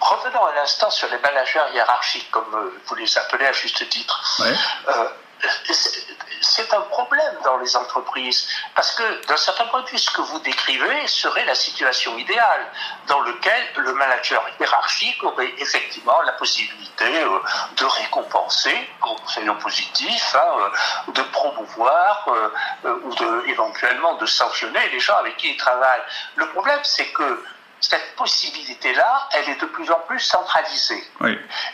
Revenons un instant sur les managers hiérarchiques, comme euh, vous les appelez à juste titre. Euh, c'est un problème dans les entreprises, parce que d'un certain point de vue, ce que vous décrivez serait la situation idéale, dans laquelle le manager hiérarchique aurait effectivement la possibilité euh, de récompenser, soyons positif, hein, euh, de promouvoir euh, ou de, éventuellement de sanctionner les gens avec qui il travaille. Le problème, c'est que cette possibilité-là, elle est de plus en plus centralisée.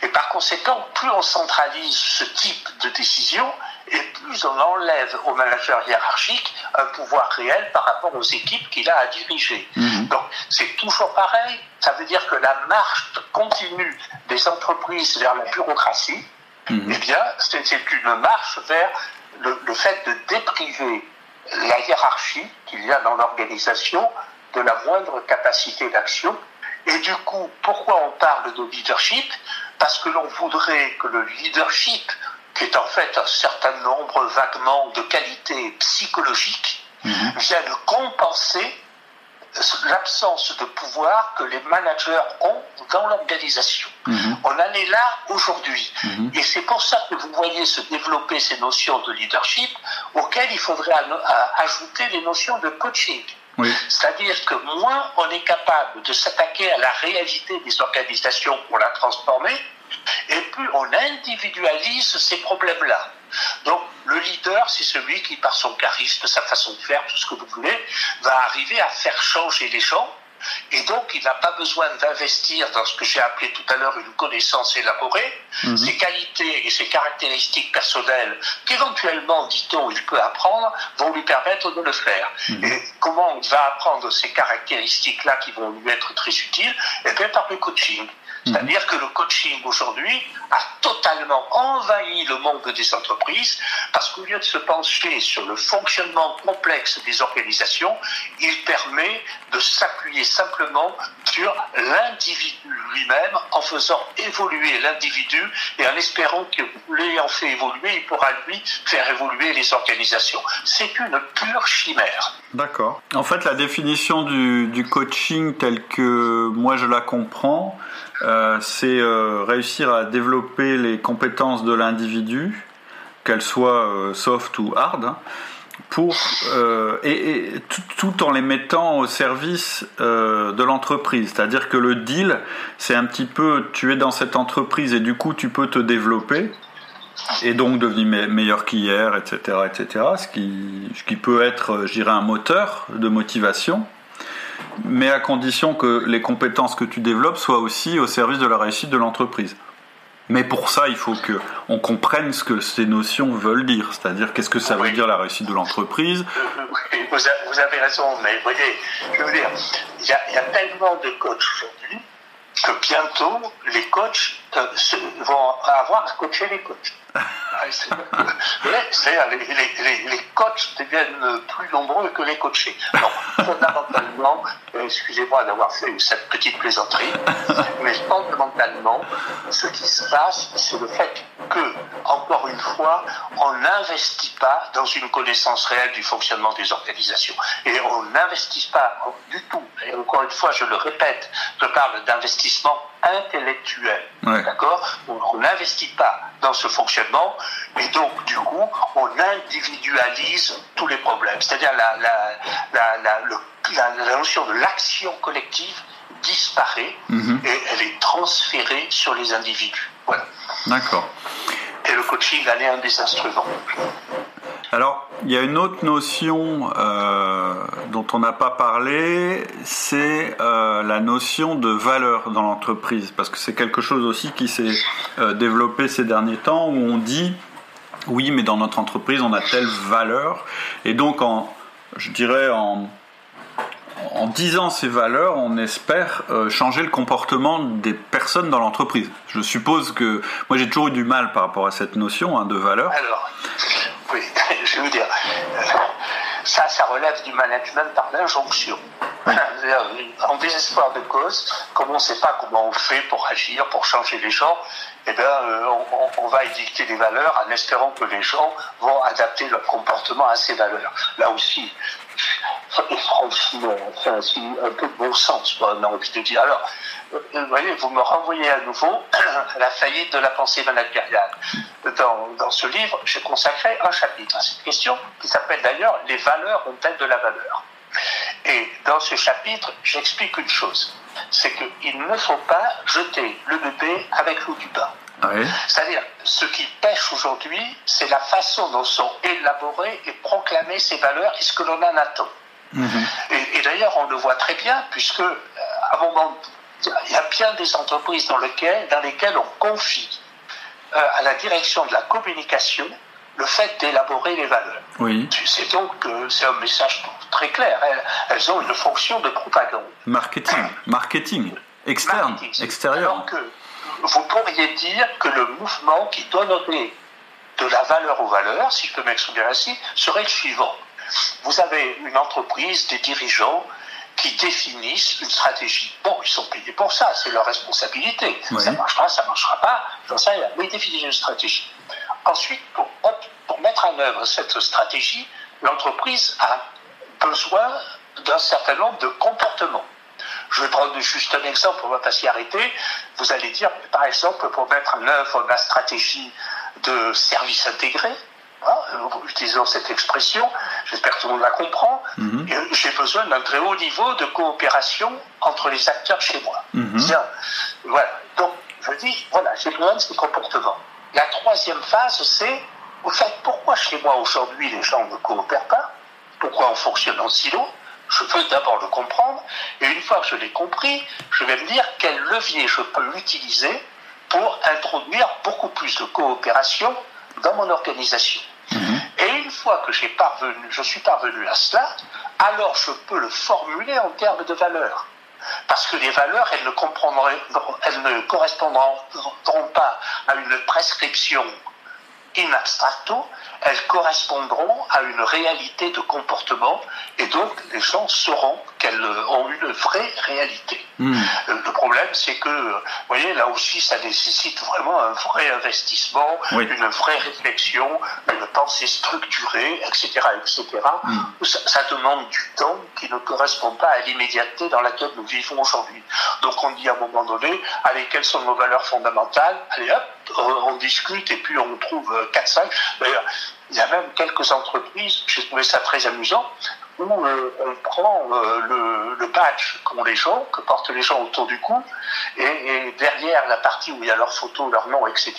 Et par conséquent, plus on centralise ce type de décision, et plus on enlève au manager hiérarchique un pouvoir réel par rapport aux équipes qu'il a à diriger. Mhm. Donc c'est toujours pareil, ça veut dire que la marche continue des entreprises vers la bureaucratie, mhm. eh bien c'est une marche vers le, le fait de dépriver la hiérarchie qu'il y a dans l'organisation de la moindre capacité d'action. Et du coup, pourquoi on parle de leadership? Parce que l'on voudrait que le leadership, qui est en fait un certain nombre vaguement de qualités psychologiques, mhm. vienne compenser l'absence de pouvoir que les managers ont dans l'organisation. Mhm. On en est là aujourd'hui. Mhm. Et c'est pour ça que vous voyez se développer ces notions de leadership auxquelles il faudrait ajouter les notions de coaching. C'est-à-dire que moins on est capable de s'attaquer à la réalité des organisations pour la transformer, et plus on individualise ces problèmes-là. Donc le leader, c'est celui qui, par son charisme, sa façon de faire, tout ce que vous voulez, va arriver à faire changer les gens et donc, il n'a pas besoin d'investir dans ce que j'ai appelé tout à l'heure une connaissance élaborée. Mhm. Ses qualités et ses caractéristiques personnelles, qu'éventuellement, dit-on, il peut apprendre, vont lui permettre de le faire. Mhm. Et comment il va apprendre ces caractéristiques-là qui vont lui être très utiles? Eh bien, par le coaching. Mhm. C'est-à-dire que le coaching aujourd'hui a totalement envahi le monde des entreprises parce qu'au lieu de se pencher sur le fonctionnement complexe des organisations, il permet de s'appuyer simplement sur l'individu lui-même en faisant évoluer l'individu et en espérant que l'ayant fait évoluer, il pourra lui faire évoluer les organisations. C'est une pure chimère. D'accord. En fait, la définition du, du coaching telle que moi je la comprends, euh, c'est euh, réussir à développer les compétences de l'individu, qu'elles soient euh, soft ou hard, hein, pour, et, tout, en les mettant au service de l'entreprise. C'est-à-dire que le deal, c'est un petit peu, tu es dans cette entreprise et du coup tu peux te développer et donc devenir meilleur qu'hier, etc., etc. Ce qui, ce qui peut être, je dirais, un moteur de motivation mais à condition que les compétences que tu développes soient aussi au service de la réussite de l'entreprise. Mais pour ça, il faut qu'on comprenne ce que ces notions veulent dire, c'est-à-dire qu'est-ce que ça veut dire la réussite de l'entreprise? Vous avez raison, mais voyez, je veux dire, il y a, tellement de coachs aujourd'hui que bientôt les coachs vont avoir à coacher les coachs. les, les, les, coachs deviennent plus nombreux que les coachés. fondamentalement, euh, excusez-moi d'avoir fait cette petite plaisanterie, mais fondamentalement, ce qui se passe, c'est le fait que, encore une fois, on n'investit pas dans une connaissance réelle du fonctionnement des organisations. Et on n'investit pas du tout, et encore une fois, je le répète, je parle d'investissement intellectuel. D'accord? On n'investit pas dans ce fonctionnement et donc, du coup, on individualise tous les problèmes. C'est-à-dire la, la, la, notion de l'action collective disparaît mhm. et elle est transférée sur les individus. Voilà. D'accord. Et le coaching en est un des instruments. Alors, il y a une autre notion euh, dont on n'a pas parlé, c'est euh, la notion de valeur dans l'entreprise, parce que c'est quelque chose aussi qui s'est euh, développé ces derniers temps, où on dit, oui, mais dans notre entreprise, on a telle valeur, et donc, en, je dirais, en, en disant ces valeurs, on espère changer le comportement des personnes dans l'entreprise. Je suppose que moi j'ai toujours eu du mal par rapport à cette notion hein, de valeur. Alors, oui, je veux dire, ça, ça relève du management par l'injonction. En désespoir de cause, comme on ne sait pas comment on fait pour agir, pour changer les gens, eh bien, euh, on, va édicter des valeurs en espérant que les gens vont adapter leur comportement à ces valeurs. Là aussi, franchement, enfin, un peu de bon sens, on a envie de dire. Alors, euh, vous voyez, vous me renvoyez à nouveau à la faillite de la pensée managériale. Dans, dans ce livre, j'ai consacré un chapitre à cette question qui s'appelle d'ailleurs Les valeurs ont-elles de la valeur? Et dans ce chapitre, j'explique une chose c'est qu'il ne faut pas jeter le bébé avec l'eau du bain. C'est-à-dire, ce qui pêche aujourd'hui, c'est la façon dont sont élaborées et proclamées ces valeurs et ce que l'on en attend. Mhm. Et, d'ailleurs, on le voit très bien, puisque euh, à un moment il y a bien des entreprises dans, lesquelles, dans lesquelles on confie euh, à la direction de la communication le fait d'élaborer les valeurs. Oui. C'est donc c'est un message très clair. Elles, ont une fonction de propagande. Marketing, marketing, externe, extérieur. Alors que vous pourriez dire que le mouvement qui donnerait de la valeur aux valeurs, si je peux m'exprimer ainsi, serait le suivant. Vous avez une entreprise, des dirigeants qui définissent une stratégie. Bon, ils sont payés pour ça, c'est leur responsabilité. Ça marchera, ça marchera pas, j'en sais rien. Mais ils définissent une stratégie. Ensuite, pour, pour mettre en œuvre cette stratégie, l'entreprise a besoin d'un certain nombre de comportements. Je vais prendre juste un exemple, on ne va pas s'y arrêter. Vous allez dire, par exemple, pour mettre en œuvre ma stratégie de service intégré, Hein, utilisons cette expression, j'espère que tout le monde la comprend, mhm. j'ai besoin d'un très haut niveau de coopération entre les acteurs chez moi. Mhm. voilà. Donc, je dis, voilà, j'ai besoin de ces comportements. La troisième phase, c'est, au fait, pourquoi chez moi aujourd'hui les gens ne coopèrent pas? Pourquoi on fonctionne en silo? Je veux d'abord le comprendre, et une fois que je l'ai compris, je vais me dire quel levier je peux utiliser pour introduire beaucoup plus de coopération dans mon organisation. Mhm. Et une fois que j'ai parvenu, je suis parvenu à cela, alors je peux le formuler en termes de valeurs. Parce que les valeurs, elles ne, elles ne correspondront pas à une prescription in abstracto, elles correspondront à une réalité de comportement et donc les gens sauront qu'elles ont une vraie réalité. Hmm. Euh, le problème, c'est que, vous voyez, là aussi, ça nécessite vraiment un vrai investissement, une vraie réflexion, une pensée structurée, etc., etc. Hmm. Ça, demande du temps qui ne correspond pas à l'immédiateté dans laquelle nous vivons aujourd'hui. Donc on dit à un moment donné, allez, quelles sont nos valeurs fondamentales? Allez, hop, on discute et puis on trouve 4-5. D'ailleurs, il y a même quelques entreprises, j'ai trouvé ça très amusant, où euh, on prend euh, le, le, badge qu'ont les gens, que portent les gens autour du cou, et, derrière la partie où il y a leur photo, leur nom, etc.,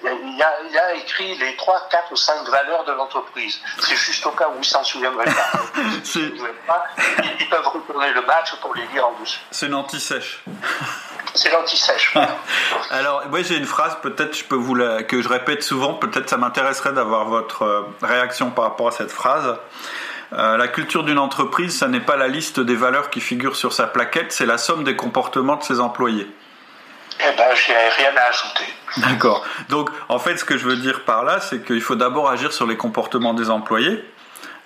il y, a, il y a écrit les 3, 4 ou 5 valeurs de l'entreprise. C'est juste au cas où ils s'en souviendraient pas. pas. Ils, peuvent retourner le badge pour les lire en dessous. C'est une anti-sèche. C'est l'anti-sèche. Alors, moi j'ai une phrase, peut-être je peux vous la, que je répète souvent, peut-être ça m'intéresserait d'avoir votre euh, réaction par rapport à cette phrase. la culture d'une entreprise, ça n'est pas la liste des valeurs qui figurent sur sa plaquette, c'est la somme des comportements de ses employés. Eh ben, j'ai rien à ajouter. D'accord. Donc, en fait, ce que je veux dire par là, c'est qu'il faut d'abord agir sur les comportements des employés.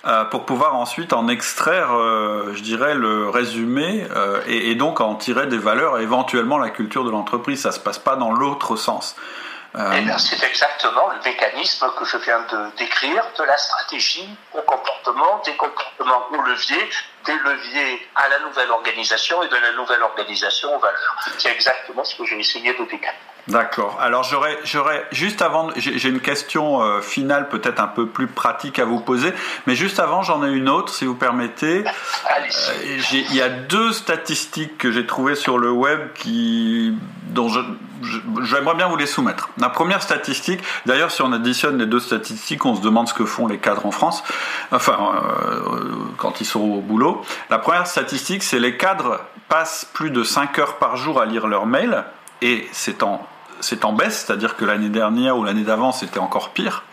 Euh, pour pouvoir ensuite en extraire, euh, je dirais, le résumé euh, et, donc en tirer des valeurs et éventuellement la culture de l'entreprise. Ça se passe pas dans l'autre sens. Eh c'est exactement le mécanisme que je viens de décrire, de la stratégie au comportement, des comportements au levier, des leviers à la nouvelle organisation et de la nouvelle organisation aux valeurs. C'est exactement ce que j'ai essayé de décrire. D'accord. Alors j'aurais, j'aurais juste avant, j'ai une question euh, finale peut-être un peu plus pratique à vous poser, mais juste avant j'en ai une autre si vous permettez. Euh, il y a deux statistiques que j'ai trouvées sur le web qui, dont je, j'aimerais bien vous les soumettre. La première statistique, d'ailleurs si on additionne les deux statistiques, on se demande ce que font les cadres en France, enfin euh, quand ils sont au boulot. La première statistique, c'est les cadres passent plus de 5 heures par jour à lire leurs mails et c'est en c'est en baisse, c'est-à-dire que l'année dernière ou l'année d'avant, c'était encore pire.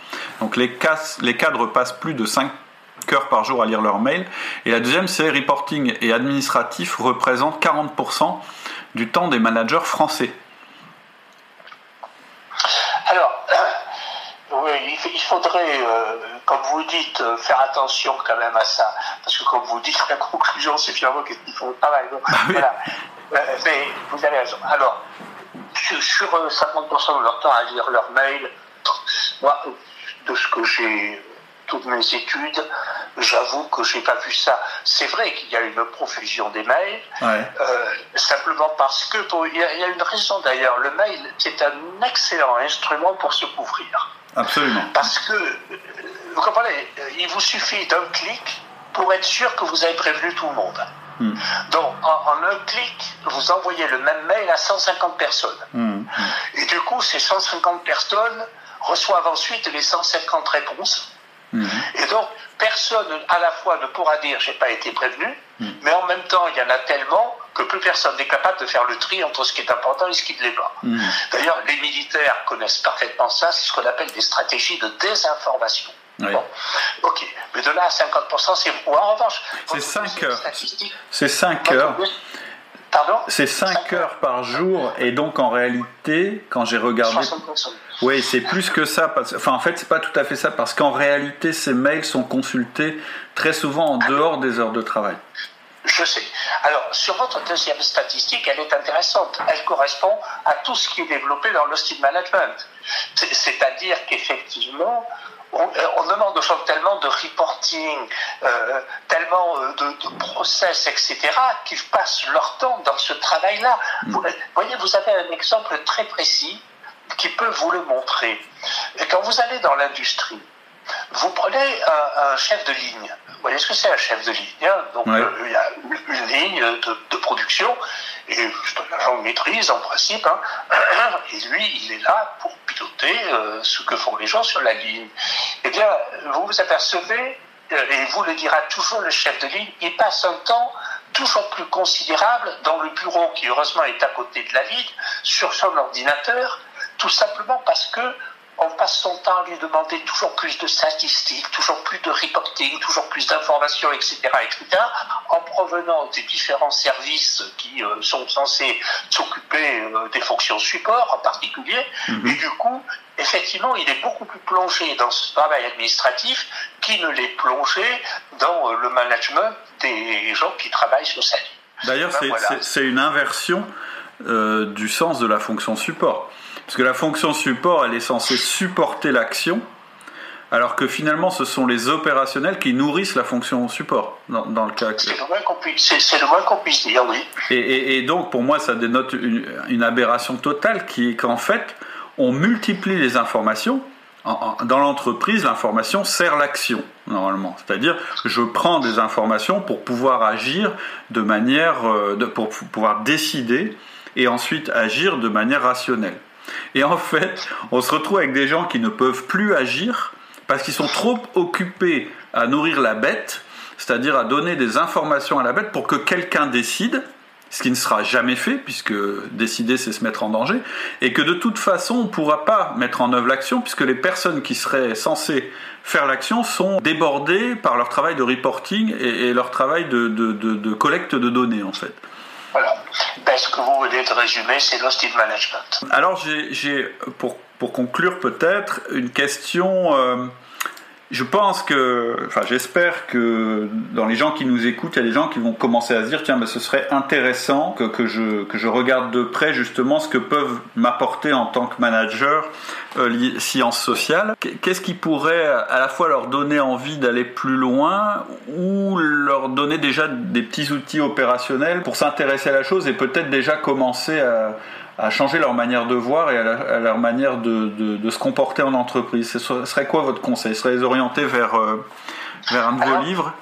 Donc les, les cadres passent plus de 5 heures par jour à lire leurs mails. Et la deuxième, c'est reporting et administratif représente 40% du temps des managers français. Alors, euh, oui, il faudrait, euh, comme vous dites, euh, faire attention quand même à ça. Parce que comme vous dites, la conclusion, c'est finalement qu'ils font le travail. voilà. mais vous avez raison. Alors, sur 50% de leur temps à lire leurs mails, moi, de ce que j'ai, toutes mes études, j'avoue que j'ai pas vu ça. C'est vrai qu'il y a une profusion des mails, euh, simplement parce que, il y, a une raison d'ailleurs, le mail, c'est un excellent instrument pour se couvrir. Absolument. Parce que, euh, vous comprenez, il vous suffit d'un clic pour être sûr que vous avez prévenu tout le monde. Hmm. Donc, en, un clic, vous envoyez le même mail à 150 personnes. Hmm. Et du coup, ces 150 personnes reçoivent ensuite les 150 réponses. Hmm. Et donc, personne à la fois ne pourra dire j'ai pas été prévenu, mais en même temps, il y en a tellement que plus personne n'est capable de faire le tri entre ce qui est important et ce qui ne l'est pas. D'ailleurs, les militaires connaissent parfaitement ça, c'est ce qu'on appelle des stratégies de désinformation. Bon, ok. Mais de là à 50%, c'est ou En revanche, c'est 5 heures. C'est 5 heures. Pardon C'est 5 heures par jour, et donc en réalité, quand j'ai regardé. Oui, c'est plus que ça. Parce... Enfin, en fait, c'est pas tout à fait ça, parce qu'en réalité, ces mails sont consultés très souvent en dehors des heures de travail. Je sais. Alors, sur votre deuxième statistique, elle est intéressante. Elle correspond à tout ce qui est développé dans le style management. C'est-à-dire qu'effectivement, euh, on, demande aux gens tellement de reporting, euh, tellement euh, de, process, etc., qu'ils passent leur temps dans ce travail-là. Mm. Vous voyez, vous avez un exemple très précis qui peut vous le montrer. Et quand vous allez dans l'industrie, vous prenez un, chef de ligne. Vous voyez ce que c'est un chef de ligne hein Donc il y a une, ligne de, production et c'est un agent de maîtrise en principe. Hein. et lui, il est là pour euh, ce que font les gens sur la ligne. Eh bien, vous vous apercevez, euh, et vous le dira toujours le chef de ligne, il passe un temps toujours plus considérable dans le bureau qui heureusement est à côté de la ligne, sur son ordinateur, tout simplement parce que on passe son temps à lui demander toujours plus de statistiques, toujours plus de reporting, toujours plus d'informations, etc., etc., en provenant des différents services qui euh, sont censés s'occuper euh, des fonctions support en particulier. Mhm. Et du coup, effectivement, il est beaucoup plus plongé dans ce travail administratif qu'il ne l'est plongé dans euh, le management des gens qui travaillent sur sa vie. D'ailleurs, ben c'est une inversion du sens de la fonction support. Parce que la fonction support, elle est censée supporter l'action, alors que finalement, ce sont les opérationnels qui nourrissent la fonction support, dans, le cas C'est le moins qu'on puisse, dire, oui. Et, donc, pour moi, ça dénote une, aberration totale, qui est qu'en fait, on multiplie les informations. dans l'entreprise, l'information sert l'action, normalement. C'est-à-dire, je prends des informations pour pouvoir agir de manière, euh, de, pour pouvoir décider et ensuite agir de manière rationnelle. Et en fait, on se retrouve avec des gens qui ne peuvent plus agir parce qu'ils sont trop occupés à nourrir la bête, c'est-à-dire à donner des informations à la bête pour que quelqu'un décide. ce qui ne sera jamais fait, puisque décider c'est se mettre en danger, et que de toute façon on ne pourra pas mettre en œuvre l'action, puisque les personnes qui seraient censées faire l'action sont débordées par leur travail de reporting et, leur travail de, collecte de données en fait. Voilà. Ben, ce que vous venez de résumer, c'est l'hostil management. Alors j'ai, pour, pour conclure peut-être, une question... Euh, je pense que, enfin j'espère que dans les gens qui nous écoutent, il y a des gens qui vont commencer à se dire tiens, mais ce serait intéressant que, que, je, que je regarde de près justement ce que peuvent m'apporter en tant que manager euh, sciences sociales. Qu'est-ce qui pourrait à la fois leur donner envie d'aller plus loin ou leur donner déjà des petits outils opérationnels pour s'intéresser à la chose et peut-être déjà commencer à à changer leur manière de voir et à, leur manière de, se comporter en entreprise. Ce serait quoi votre conseil? Ce serait les orienter vers, euh, vers un de vos livres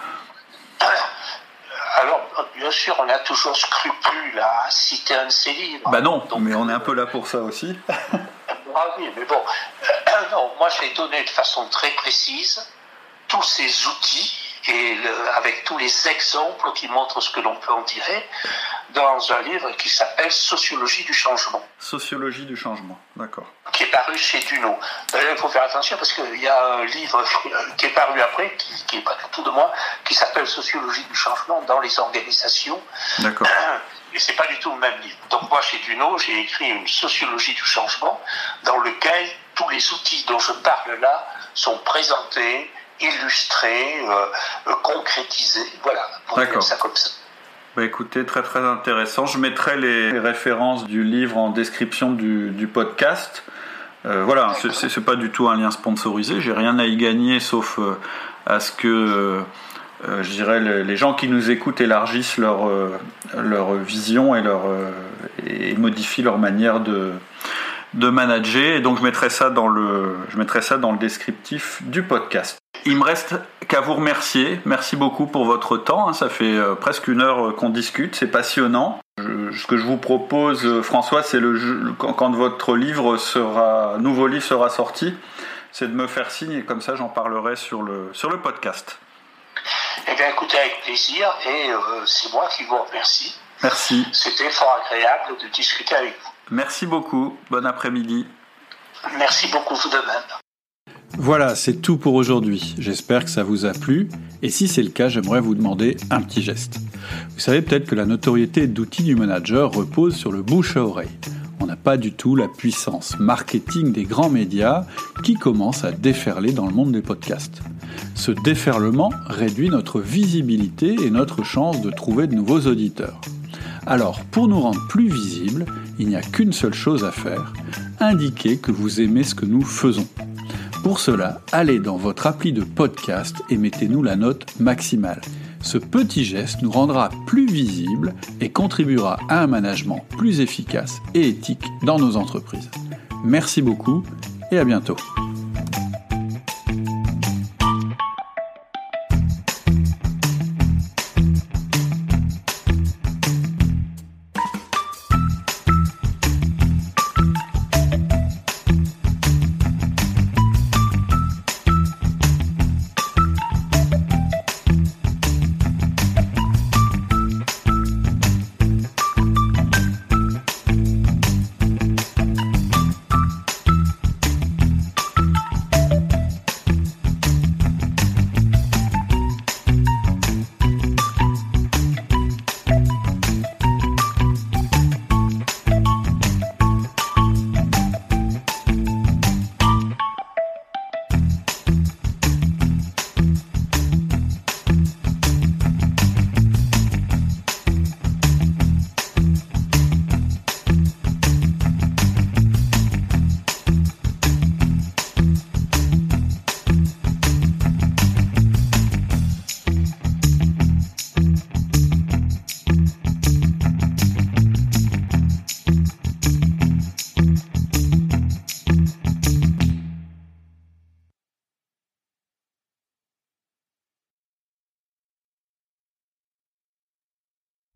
alors, bien sûr, on a toujours scrupule à citer un de ces livres. Bah non, mais on est un peu là pour ça aussi. ah oui, mais bon, non, moi je vais donner de façon très précise tous ces outils et avec tous les exemples qui montrent ce que l'on peut en tirer dans un livre qui s'appelle Sociologie du changement. Sociologie du changement, d'accord. Qui est paru chez Duno. D'ailleurs, il faut faire attention parce qu'il y a un livre qui est paru après, qui, n'est pas du tout de moi, qui s'appelle Sociologie du changement dans les organisations. D'accord. Et c'est pas du tout le même livre. Donc moi, chez Duno, j'ai écrit une sociologie du changement dans lequel tous les outils dont je parle là sont présentés, illustrés, euh, concrétisés. Voilà. D'accord. ça comme ça. Bah écoutez, très très intéressant. Je mettrai les références du livre en description du, podcast. Euh, voilà, c'est pas du tout un lien sponsorisé. J'ai rien à y gagner sauf euh, à ce que euh, je dirais les, gens qui nous écoutent élargissent leur, leur vision et, leur, et modifient leur manière de, de manager. Et donc je mettrai ça dans le, je mettrai ça dans le descriptif du podcast. Il me reste qu'à vous remercier. Merci beaucoup pour votre temps. Hein. Ça fait euh, presque une heure euh, qu'on discute. C'est passionnant. ce que je vous propose, euh, François, c'est le, quand, votre livre sera, nouveau livre sera sorti, c'est de me faire signe et comme ça j'en parlerai sur le, sur le podcast. Eh bien, écoutez, avec plaisir et c'est moi qui vous remercie. Merci. C'était fort agréable de discuter avec vous. Merci beaucoup. Bon après-midi. Merci beaucoup vous de même. Voilà, c'est tout pour aujourd'hui. J'espère que ça vous a plu. Et si c'est le cas, j'aimerais vous demander un petit geste. Vous savez peut-être que la notoriété d'outils du manager repose sur le bouche à oreille. On n'a pas du tout la puissance marketing des grands médias qui commence à déferler dans le monde des podcasts. Ce déferlement réduit notre visibilité et notre chance de trouver de nouveaux auditeurs. Alors, pour nous rendre plus visibles, il n'y a qu'une seule chose à faire, indiquer que vous aimez ce que nous faisons. Pour cela, allez dans votre appli de podcast et mettez-nous la note maximale. Ce petit geste nous rendra plus visibles et contribuera à un management plus efficace et éthique dans nos entreprises. Merci beaucoup et à bientôt.